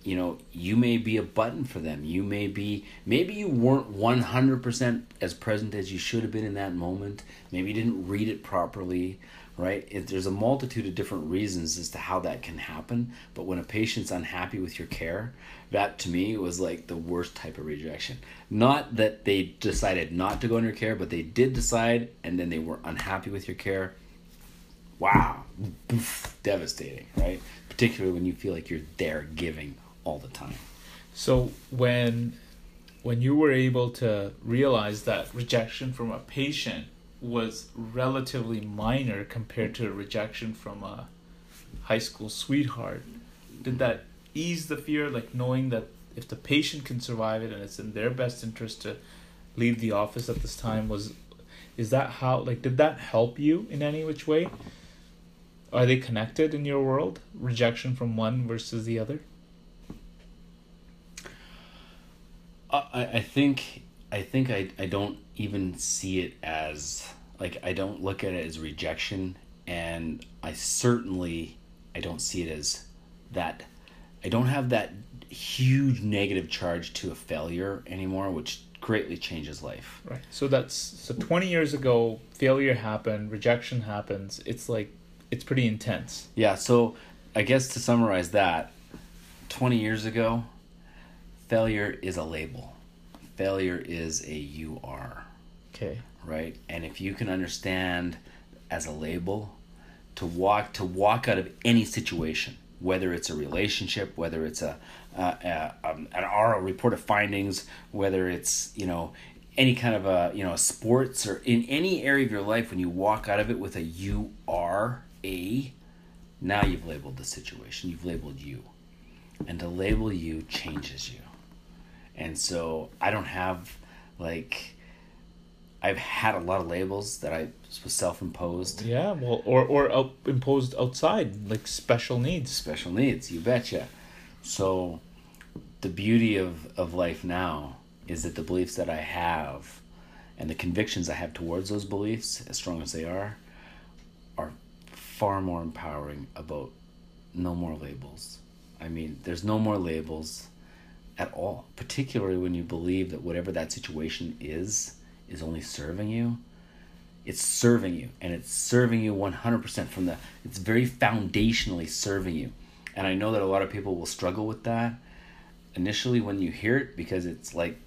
you know, you may be a button for them. You may be, maybe you weren't 100% as present as you should have been in that moment. Maybe you didn't read it properly, right? It, there's a multitude of different reasons as to how that can happen. But when a patient's unhappy with your care, that to me was like the worst type of rejection. Not that they decided not to go under care, but they did decide and then they were unhappy with your care. Wow, devastating, right? Particularly when you feel like you're there giving all the time. So when when you were able to realize that rejection from a patient was relatively minor compared to a rejection from a high school sweetheart, did that ease the fear like knowing that if the patient can survive it and it's in their best interest to leave the office at this time was is that how like did that help you in any which way are they connected in your world rejection from one versus the other Uh, I, I think I think I, I don't even see it as like I don't look at it as rejection and I certainly I don't see it as that I don't have that huge negative charge to a failure anymore which greatly changes life. Right. So that's so 20 years ago failure happened, rejection happens. It's like it's pretty intense. Yeah, so I guess to summarize that 20 years ago failure is a label. Failure is a you are. Okay. Right? And if you can understand as a label to walk to walk out of any situation, whether it's a relationship, whether it's a, a, a um, an RO report of findings, whether it's you know any kind of a you know sports or in any area of your life, when you walk out of it with a you are a, now you've labeled the situation. You've labeled you, and to label you changes you and so I don't have like I've had a lot of labels that I was self-imposed. Yeah, well, or or out, imposed outside, like special needs. Special needs, you betcha. So, the beauty of of life now is that the beliefs that I have, and the convictions I have towards those beliefs, as strong as they are, are far more empowering. About no more labels. I mean, there's no more labels at all, particularly when you believe that whatever that situation is is only serving you. It's serving you, and it's serving you 100% from the, it's very foundationally serving you. And I know that a lot of people will struggle with that initially when you hear it because it's like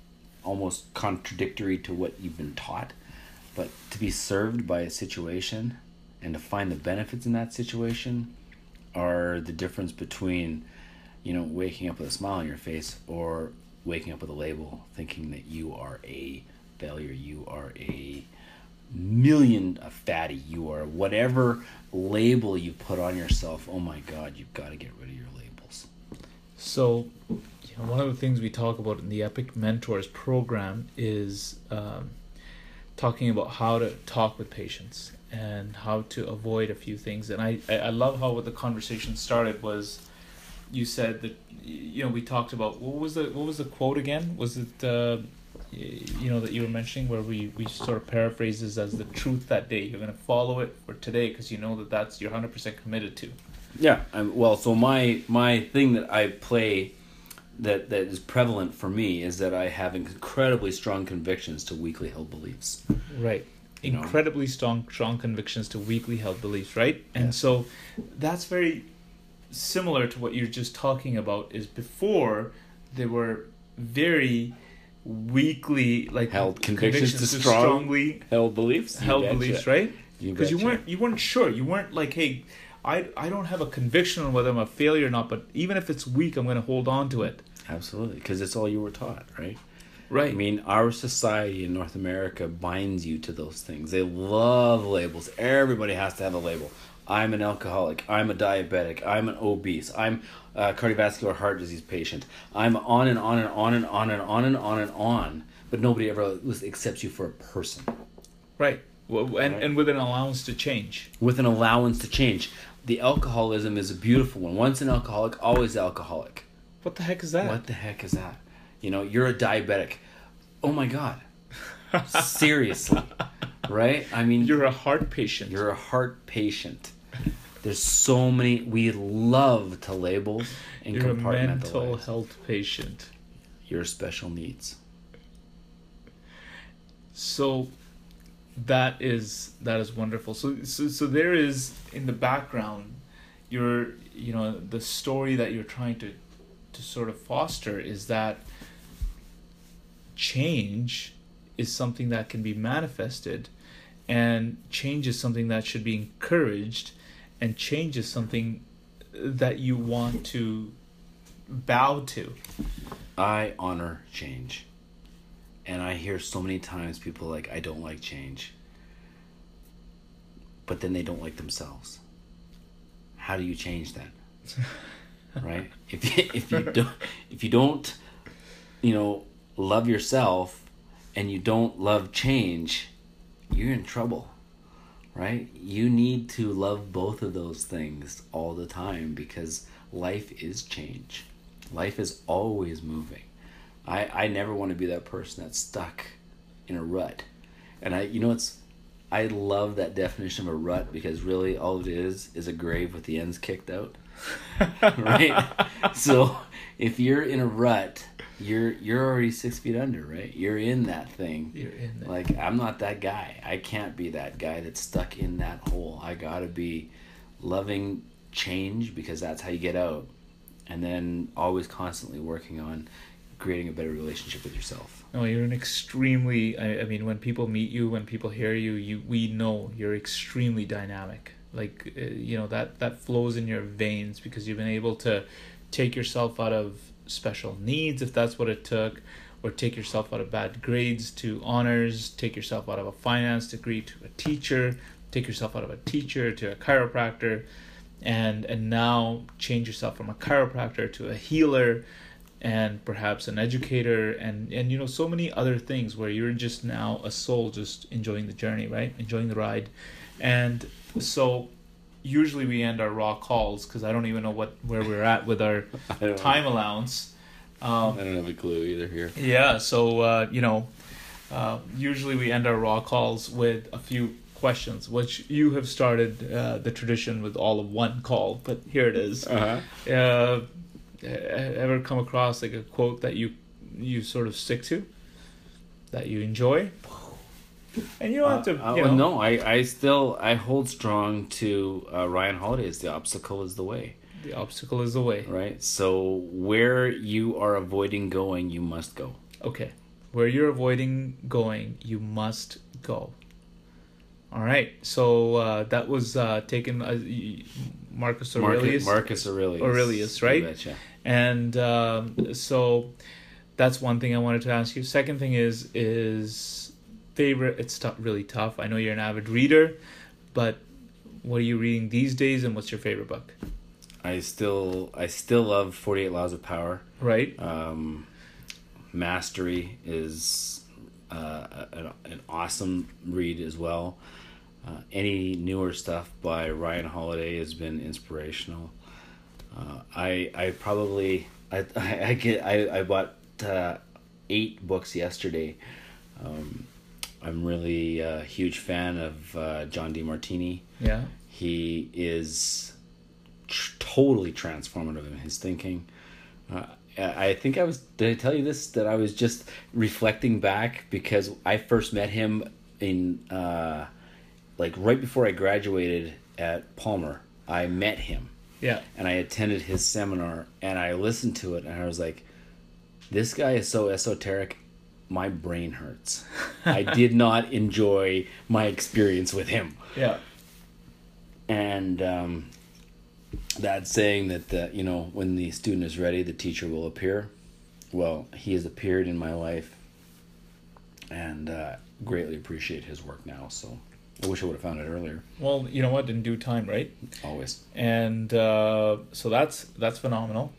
almost contradictory to what you've been taught. But to be served by a situation and to find the benefits in that situation are the difference between you know, waking up with a smile on your face or waking up with a label thinking that you are a failure, you are a million a fatty, you are whatever label you put on yourself. Oh my God, you've got to get rid of your labels. So, you know, one of the things we talk about in the Epic Mentors program is um, talking about how to talk with patients and how to avoid a few things. And I, I love how what the conversation started was you said that you know we talked about what was the what was the quote again? Was it uh, you know that you were mentioning where we we sort of paraphrases as the truth that day. You're gonna follow it for today because you know that that's you're hundred percent committed to. Yeah, I'm, well, so my my thing that I play that that is prevalent for me is that I have incredibly strong convictions to weakly held beliefs. Right. You incredibly know? strong strong convictions to weakly held beliefs, right? And yeah. so that's very similar to what you're just talking about is before they were very weakly like held convictions, convictions to, strong, strongly held beliefs held beliefs right because you, you weren't you weren't sure you weren't like hey I, I don't have a conviction on whether I'm a failure or not, but even if it's weak, I'm going to hold on to it. Absolutely, because it's all you were taught, right? Right. I mean, our society in North America binds you to those things. They love labels. Everybody has to have a label. I'm an alcoholic. I'm a diabetic. I'm an obese. I'm a cardiovascular heart disease patient. I'm on and on and on and on and on and on and on. But nobody ever accepts you for a person. Right. Well, and, right. and with an allowance to change. With an allowance to change. The alcoholism is a beautiful one. Once an alcoholic, always alcoholic. What the heck is that? What the heck is that? You know, you're a diabetic. Oh my God. Seriously right? I mean, you're a heart patient. You're a heart patient. There's so many. We love to label and You're a mental health patient. Your special needs. So that is that is wonderful. So so so there is in the background your you know the story that you're trying to to sort of foster is that change is something that can be manifested and change is something that should be encouraged and change is something that you want to bow to. I honor change. And I hear so many times people like, I don't like change. But then they don't like themselves. How do you change that? right? If you, if you don't if you don't you know love yourself and you don't love change, you're in trouble. Right? You need to love both of those things all the time because life is change. Life is always moving. I, I never want to be that person that's stuck in a rut. And I you know it's I love that definition of a rut because really all it is is a grave with the ends kicked out. right? So if you're in a rut, you're you're already six feet under, right? You're in that thing. You're in there. Like I'm not that guy. I can't be that guy that's stuck in that hole. I gotta be loving change because that's how you get out. And then always constantly working on creating a better relationship with yourself. No, you're an extremely. I, I mean, when people meet you, when people hear you, you we know you're extremely dynamic. Like uh, you know that that flows in your veins because you've been able to take yourself out of special needs if that's what it took, or take yourself out of bad grades to honors, take yourself out of a finance degree to a teacher, take yourself out of a teacher to a chiropractor, and and now change yourself from a chiropractor to a healer and perhaps an educator and and you know so many other things where you're just now a soul just enjoying the journey right? Enjoying the ride. And so usually we end our raw calls because i don't even know what where we're at with our time allowance um, I don't have a clue either here. yeah, so uh, you know, uh, usually we end our raw calls with a few questions, which you have started uh, the tradition with all of one call, but here it is. Uh-huh. Uh, ever come across like a quote that you you sort of stick to, that you enjoy? And you don't have to, Uh, you uh, know. no, I, I still I hold strong to uh, Ryan Holiday's "The Obstacle Is the Way." The obstacle is the way. Right. So where you are avoiding going, you must go. Okay. Where you're avoiding going, you must go. All right. So uh, that was uh, taken uh, Marcus Aurelius. Marcus, Marcus Aurelius. Aurelius, You right? betcha. And um, so that's one thing I wanted to ask you. Second thing is is favorite. It's tou- really tough. I know you're an avid reader, but what are you reading these days, and what's your favorite book? I still I still love Forty Eight Laws of Power. Right. Um, Mastery is uh, an, an awesome read as well. Uh, any newer stuff by Ryan Holiday has been inspirational. Uh, I I probably I I, I get I I bought uh, eight books yesterday. Um, I'm really a huge fan of uh, John Demartini. Yeah. He is tr- totally transformative in his thinking. Uh, I I think I was. Did I tell you this? That I was just reflecting back because I first met him in uh, like right before I graduated at Palmer. I met him Yeah. and I attended his seminar and I listened to it and I was like, this guy is so esoteric. My brain hurts. I did not enjoy my experience with him Yeah. and um, that saying that the, you know when the student is ready the teacher will appear well he has appeared in my life and uh, greatly appreciate his work now so i wish i would have found it earlier Well, you know what? In due time, right? always and uh, so that's that's phenomenal.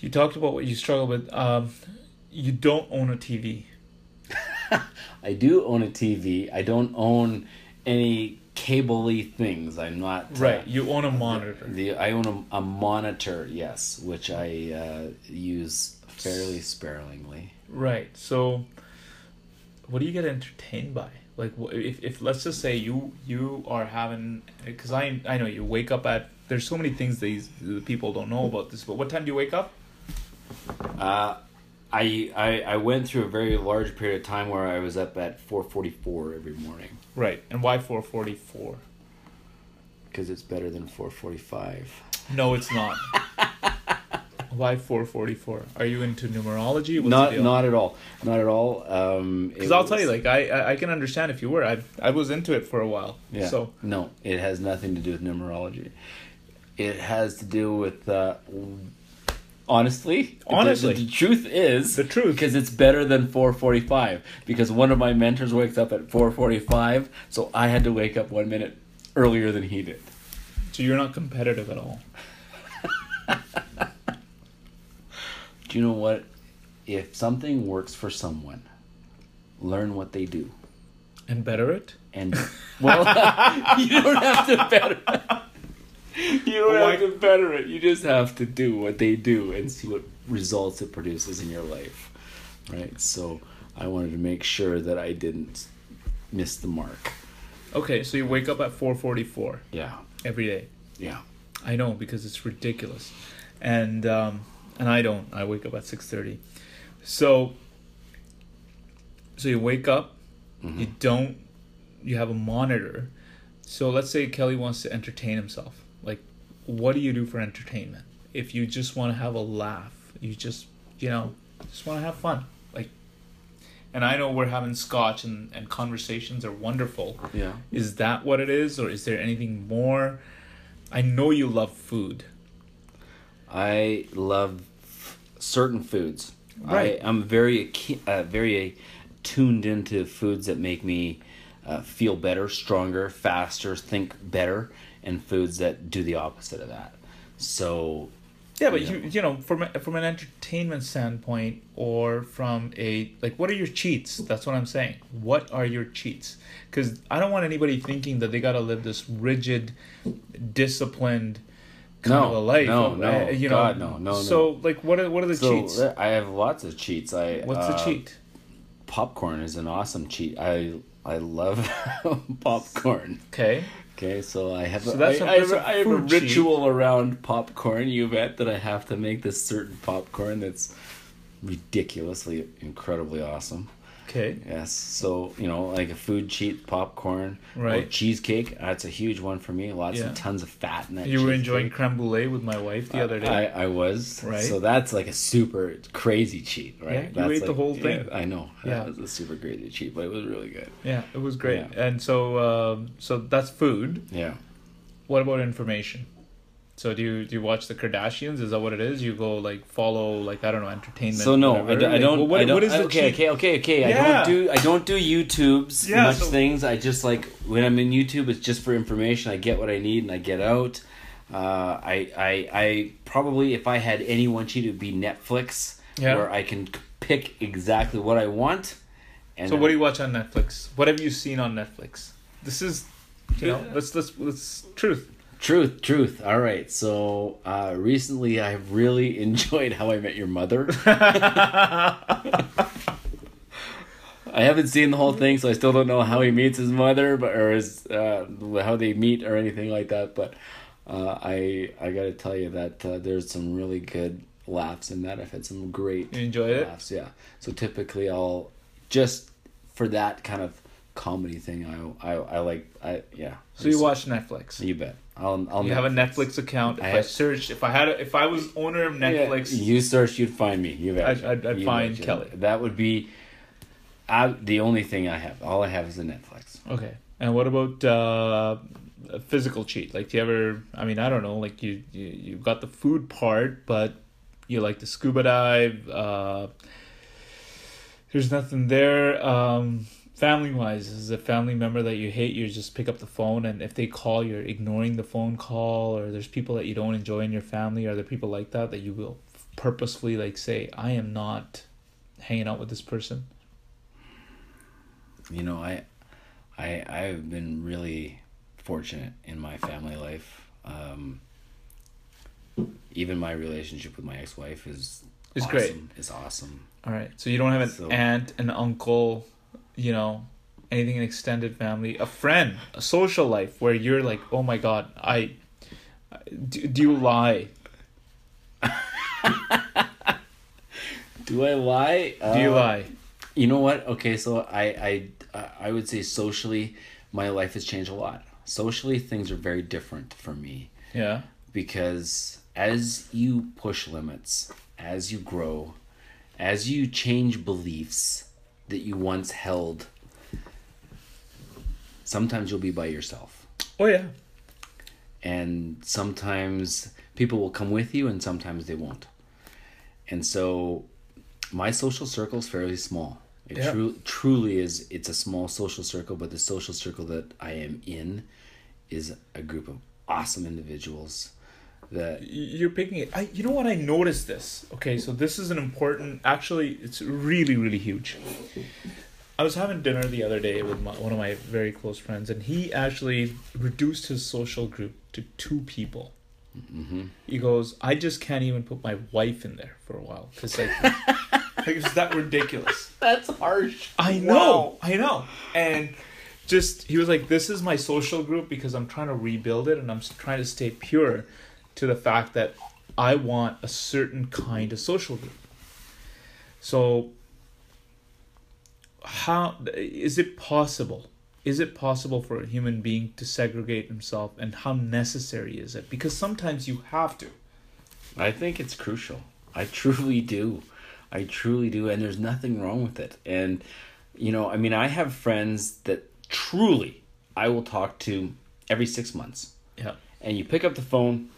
You talked about what you struggle with. Um, you don't own a TV, i do own a tv i don't own any cable-y things i'm not uh, right? You own a monitor. the i own a, a monitor yes which i uh, use fairly sparingly Right. So, what do you get entertained by? Like, if, if let's just say you you are having, because I I know you wake up at. There's so many things these people don't know about this. But what time do you wake up? Uh, I, I I went through a very large period of time where I was up at four forty four every morning Right, and why four forty four? because it's better than four forty five. No, it's not. why four forty four? Are you into numerology? What's Not not at all. Not at all. Um, Because I'll tell you, like I, I I can understand if you were. I I was into it for a while. Yeah. So no, it has nothing to do with numerology. It has to do with uh, honestly. Honestly. the, the truth is The truth. because it's better than four forty five. Because one of my mentors wakes up at four forty five, so I had to wake up one minute earlier than he did. so you're not competitive at all. Do you know what? If something works for someone, learn what they do. And better it. And well, you don't have to better. You don't Why- have to better it. You just have to do what they do and see what results it produces in your life, right? So I wanted to make sure that I didn't miss the mark. Okay, so you wake up at four forty four Yeah, every day. yeah. I know because it's ridiculous, and um, and I don't. I wake up at six thirty, so so you wake up, you don't, you have a monitor. So let's say Kelly wants to entertain himself. What do you do for entertainment? If you just want to have a laugh, you just you know just want to have fun. Like, and I know we're having scotch and and conversations are wonderful. Yeah. Is that what it is, or is there anything more? I know you love food. I love certain foods. Right. I, I'm very uh, very tuned into foods that make me uh, feel better, stronger, faster, think better, and foods that do the opposite of that. So Yeah, but Yeah. you you know from a- from an entertainment standpoint, or from a like, what are your cheats? That's what I'm saying. What are your cheats? Because I don't want anybody thinking that they got to live this rigid, disciplined kind No, of a life. no, Uh, no, you know. no, no, no. So like, what are what are the so cheats? I have lots of cheats. I What's the uh, cheat? Popcorn is an awesome cheat. I I love popcorn. Okay. Okay, so I have So a, that's I, a- I have, a I have a ritual around popcorn. You bet that I have to make this certain popcorn that's ridiculously, incredibly awesome. Okay. Yes, so you know, like a food cheat, popcorn, or Right. cheesecake. That's a huge one for me. Lots Yeah. and tons of fat in that. You were enjoying creme brulee with my wife the other day. I, I was Right. So that's like a super crazy cheat, right? Yeah, you that's ate the whole thing. Yeah, I know. Yeah. That was a super crazy cheat, but it was really good. yeah, it was great. Yeah. And so um, so that's food. Yeah. What about information? So do you do you watch the Kardashians? Is that what it is? You go like follow like I don't know entertainment. So no, I, do, I Like, don't. well, what, I don't what is the okay, cheat? okay, okay, okay. I don't do. I don't do YouTube's Yeah, much so- things. I just like when I'm in YouTube, it's just for information. I get what I need and I get out. Uh, I, I, I probably if I had any one cheat, it would be Netflix, Yeah. where I can pick exactly what I want. And So what do you watch on Netflix? What have you seen on Netflix? This is, you know, let's let's let's truth. Truth, truth. All right. So uh, recently, I've really enjoyed How I Met Your Mother. I haven't seen the whole thing, so I still don't know how he meets his mother, but or his uh, how they meet or anything like that. But uh, I I got to tell you that uh, there's some really good laughs in that. I've had some great You enjoyed it? laughs. Yeah. So typically, I'll just for that kind of comedy thing. I I, I like I yeah. So you watch Netflix. You bet. I'll I'll You have a Netflix account. If I I, searched, if I had, a, if I was owner of Netflix, Yeah, you search, you'd find me. You I'd- I'd- I'd find. Kelly. That would be, I, the only thing I have. All I have is a Netflix. okay. And what about uh, a physical cheat? Like, do you ever? I mean, I don't know. Like, you you you got the food part, but you like the scuba dive. Uh, there's nothing there. Um, family wise, is a family member that you hate, you just pick up the phone, and if they call, you're ignoring the phone call. Or there's people that you don't enjoy in your family. Are there people like that that you will purposefully like say, I am not hanging out with this person? You know, I, I, I've been really fortunate in my family life. Um, even my relationship with my ex-wife is Is awesome, great. It's awesome. All right. So you don't have an So- aunt, an uncle. You know, anything in extended family, a friend, a social life where you're like, oh my god, I do, do you lie? Do I lie? Do you Uh, lie? You know what? Okay, so I I I would say socially, my life has changed a lot. Socially, things are very different for me Yeah. because as you push limits, as you grow, as you change beliefs that you once held, sometimes you'll be by yourself. Oh yeah. And sometimes people will come with you and sometimes they won't. And so my social circle is fairly small. It Yeah. tru- truly is it's a small social circle, but the social circle that I am in is a group of awesome individuals that you're picking it. I, you know what? I noticed this. Okay, so this is an important. Actually, it's really, really huge. I was having dinner the other day with my, one of my very close friends, and he actually reduced his social group to two people. mm-hmm. He goes, "I just can't even put my wife in there for a while because like, like it's that ridiculous." That's harsh. I know, I know, and just he was like, "This is my social group because I'm trying to rebuild it, and I'm trying to stay pure to the fact that I want a certain kind of social group." So, how is it possible? Is it possible for a human being to segregate himself, and how necessary is it? Because sometimes you have to. I think it's crucial. I truly do. I truly do. And there's nothing wrong with it. And, you know, I mean, I have friends that truly I will talk to every six months. Yeah. And you pick up the phone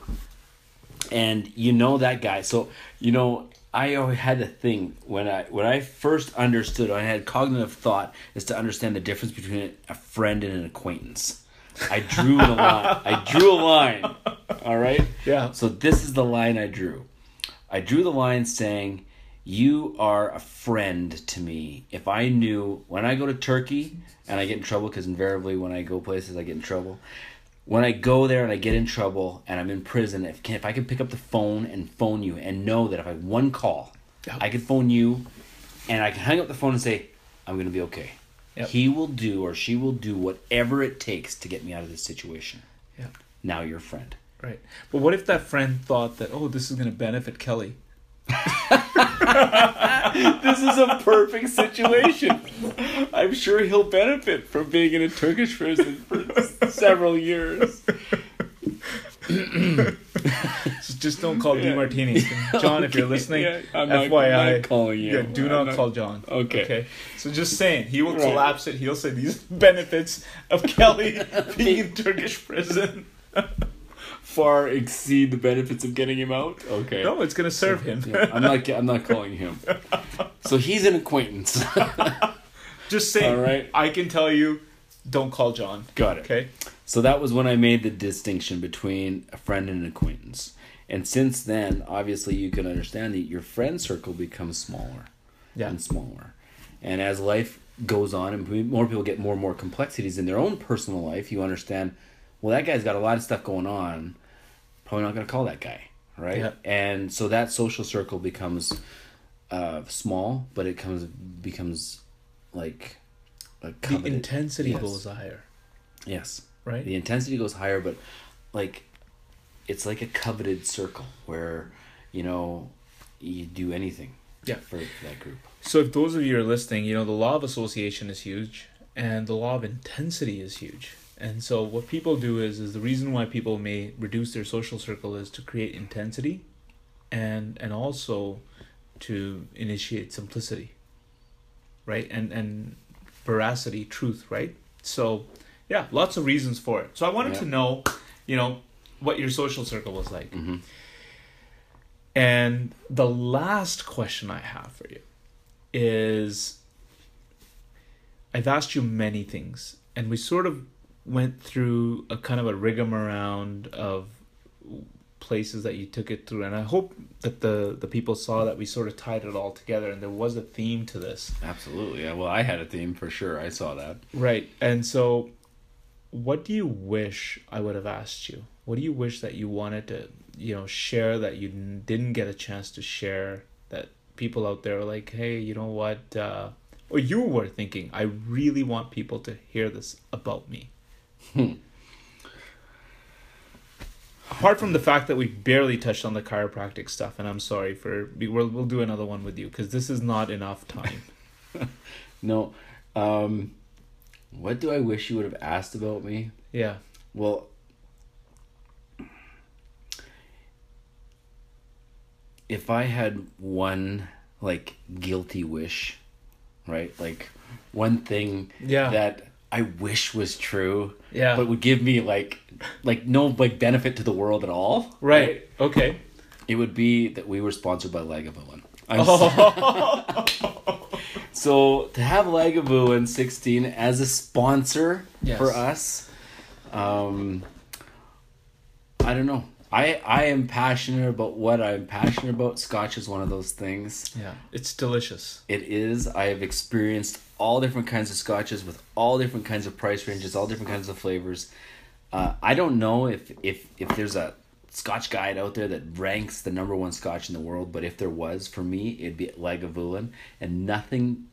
and you know that guy. So, you know, I always had a thing when I when I first understood I had cognitive thought is to understand the difference between a friend and an acquaintance. I drew the line. I drew a line. All right? Yeah. So this is the line I drew. I drew the line saying, "You are a friend to me." If I knew when I go to Turkey and I get in trouble because invariably when I go places I get in trouble. When I go there and I get in trouble and I'm in prison, if if I could pick up the phone and phone you and know that if I have one call, Yep. I could phone you and I can hang up the phone and say, "I'm going to be okay." Yep. He will do or she will do whatever it takes to get me out of this situation. Yeah. Now you're a friend. Right. But what if that friend thought that, oh, this is going to benefit Kelly? this is a perfect situation. I'm sure he'll benefit from being in a Turkish prison for several years. Just don't call Demartini. John, if you're listening, yeah, I'm not- FYI, not calling you. Yeah, do not, not- call John. Okay. Okay. So just saying, he will Right. collapse it. He'll say these benefits of Kelly being in Turkish prison. Far exceed the benefits of getting him out. Okay. No, it's going to serve him. Yeah, I'm not. I'm not calling him. So he's an acquaintance. Just saying. All right. I can tell you, don't call John. Got it. Okay. So that was when I made the distinction between a friend and an acquaintance. And since then, obviously, you can understand that your friend circle becomes smaller Yeah. and smaller. And as life goes on and more people get more and more complexities in their own personal life, you understand, well, that guy's got a lot of stuff going on. Probably not going to call that guy, right? Yeah. And so that social circle becomes uh, small, but it comes becomes like a The intensity Yes. goes higher, Yes. right? The intensity goes higher, but like it's like a coveted circle where you know you do anything. Yeah. For, for that group. So if those of you are listening, you know the law of association is huge, and the law of intensity is huge. And so what people do is is the reason why people may reduce their social circle is to create intensity, and and also to initiate simplicity. Right and and veracity, truth. Right. So yeah, lots of reasons for it. So I wanted Yeah. to know, you know, what your social circle was like. Mhm. And the last question I have for you is I've asked you many things, and we sort of went through a kind of a rigmarole of places that you took it through, and I hope that the the people saw that we sort of tied it all together, and there was a theme to this, Absolutely. Yeah. Well, I had a theme for sure. I saw that. right? And so, what do you wish I would have asked you? What do you wish that you wanted to, you know, share that you didn't get a chance to share? That people out there are like, hey, you know what? Uh, or you were thinking, I really want people to hear this about me. Apart from the fact that we barely touched on the chiropractic stuff, and I'm sorry for we'll we'll do another one with you because this is not enough time. No. Um, what do I wish you would have asked about me? yeah. Well, if I had one like guilty wish, right? Like one thing Yeah. that I wish was true, Yeah. but would give me like like no like benefit to the world at all. Right. Okay. It would be that we were sponsored by Lagavulin. I'm Oh. So to have Lagavulin 16 as a sponsor Yes. for us, um, I don't know. I I am passionate about what I'm passionate about. Scotch is one of those things. Yeah. It's delicious. It is. I have experienced all different kinds of scotches with all different kinds of price ranges, all different kinds of flavors. Uh, I don't know if if if there's a Scotch guide out there that ranks the number one Scotch in the world, but if there was, for me, it'd be Lagavulin, and nothing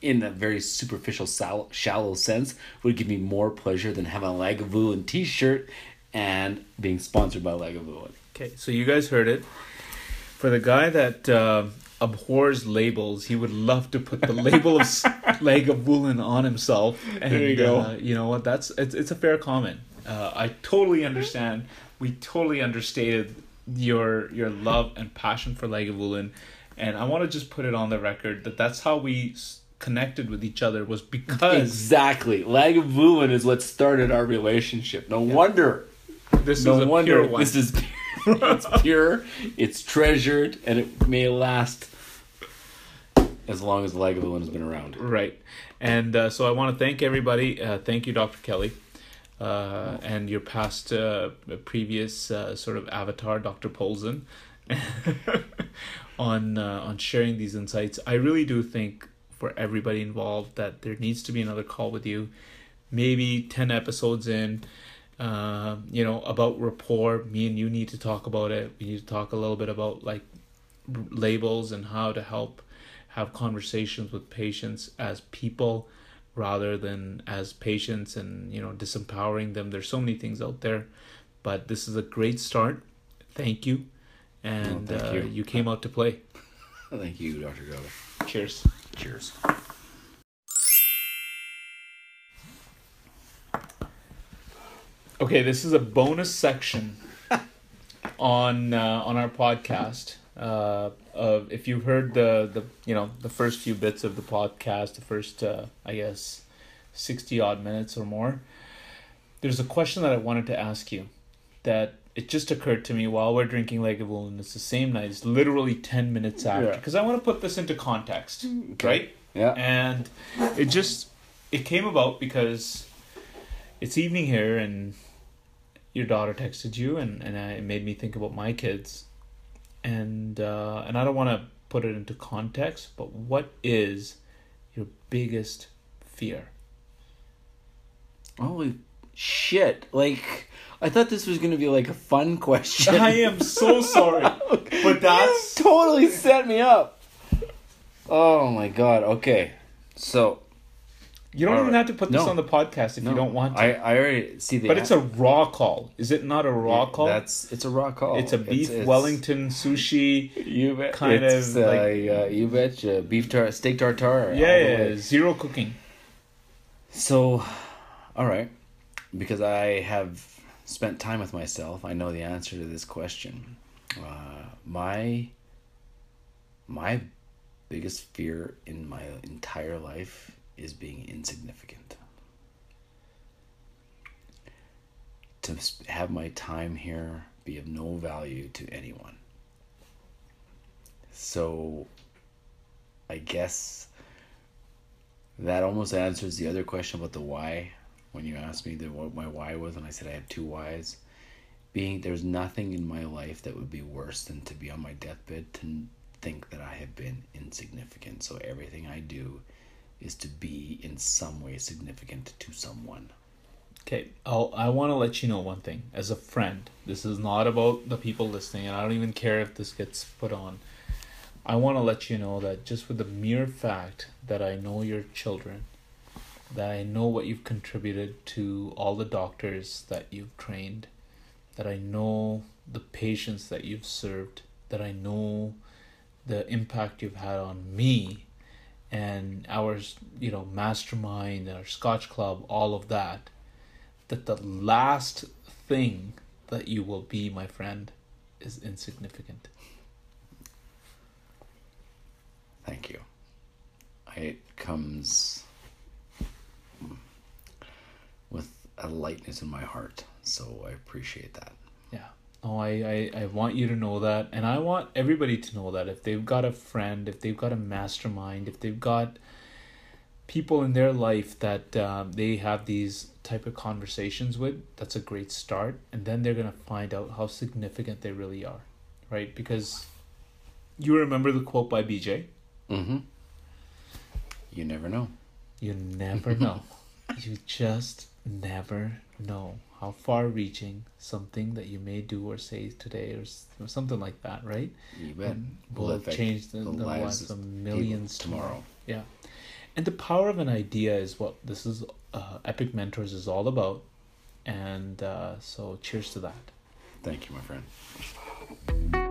in a very superficial, shallow sense would give me more pleasure than having a Lagavulin T-shirt and being sponsored by Lagavulin. Okay, so you guys heard it. For the guy that uh, abhors labels, he would love to put the label of Lagavulin on himself. And, There you go. Uh, you know what? That's it's, it's a fair comment. Uh, I totally understand. We totally understated your your love and passion for Lagavulin, and I want to just put it on the record that that's how we s- connected with each other was because Exactly, Lagavulin is what started our relationship. No wonder this no is a wonder pure one. this is pure. it's pure it's treasured and it may last as long as Lagavulin has been around Right. And uh, so I want to thank everybody. Uh, thank you, Dr. Kelly, uh, and your past, uh, previous uh, sort of avatar, Dr. Polson, on uh, on sharing these insights. I really do think for everybody involved that there needs to be another call with you, maybe ten episodes in. Uh, you know about rapport. Me and you need to talk about it. We need to talk a little bit about like r- labels and how to help have conversations with patients as people rather than as patients and you know disempowering them there's so many things out there but this is a great start thank you and thank uh, you. you came out to play thank you Dr. Gova cheers cheers okay this is a bonus section on uh, on our podcast uh, of if you've heard the the you know the first few bits of the podcast the first uh, i guess 60 odd minutes or more there's a question that i wanted to ask you that it just occurred to me while we're drinking Lagavulin. And it's the same night. It's literally 10 minutes after. Yeah. Because I want to put this into context, right? yeah and it just it came about because it's evening here and your daughter texted you and, and I, it made me think about my kids. And uh, and I don't want to put it into context but what is your biggest fear? Holy shit. Like I thought this was gonna be like a fun question. I am so sorry but that's totally set me up. Oh my god. Okay. So you don't All even right. have to put this No. on the podcast if you don't want to I, I already see the but it's a raw call is it not a raw call That's it's a raw call. it's a beef it's- Wellington sushi You bet. kind it's, of, uh, like- uh, you bet. Uh, beef tar steak tartare. all yeah, the yeah, way. zero cooking So, all right, because I have spent time with myself, I know the answer to this question. Uh, my my biggest fear in my entire life is being insignificant. To have my time here be of no value to anyone. So, I guess that almost answers the other question about the why. When you asked me the, what my why was, and I said I have two whys. Being there's nothing in my life that would be worse than to be on my deathbed to think that I have been insignificant. So everything I do is to be in some way significant to someone. Okay, I'll, I want to let you know one thing. As a friend, this is not about the people listening, and I don't even care if this gets put on. I want to let you know that just with the mere fact that I know your children, that I know what you've contributed to all the doctors that you've trained, that I know the patients that you've served, that I know the impact you've had on me and our you know mastermind our scotch club all of that that the last thing that you will be my friend is insignificant Thank you. It comes with a lightness in my heart, so I appreciate that. Oh I, I i want you to know that and i want everybody to know that if they've got a friend if they've got a mastermind if they've got people in their life that um, they have these type of conversations with that's a great start and then they're going to find out how significant they really are right because you remember the quote by bj Mm-hmm. You never know. you never know you just never know how far reaching something that you may do or say today or, or something like that right You bet. will affect change the, the, lives of millions tomorrow. Yeah. And the power of an idea is what this is, uh, Epic Mentors is all about. And uh, so cheers to that. Thank you, my friend.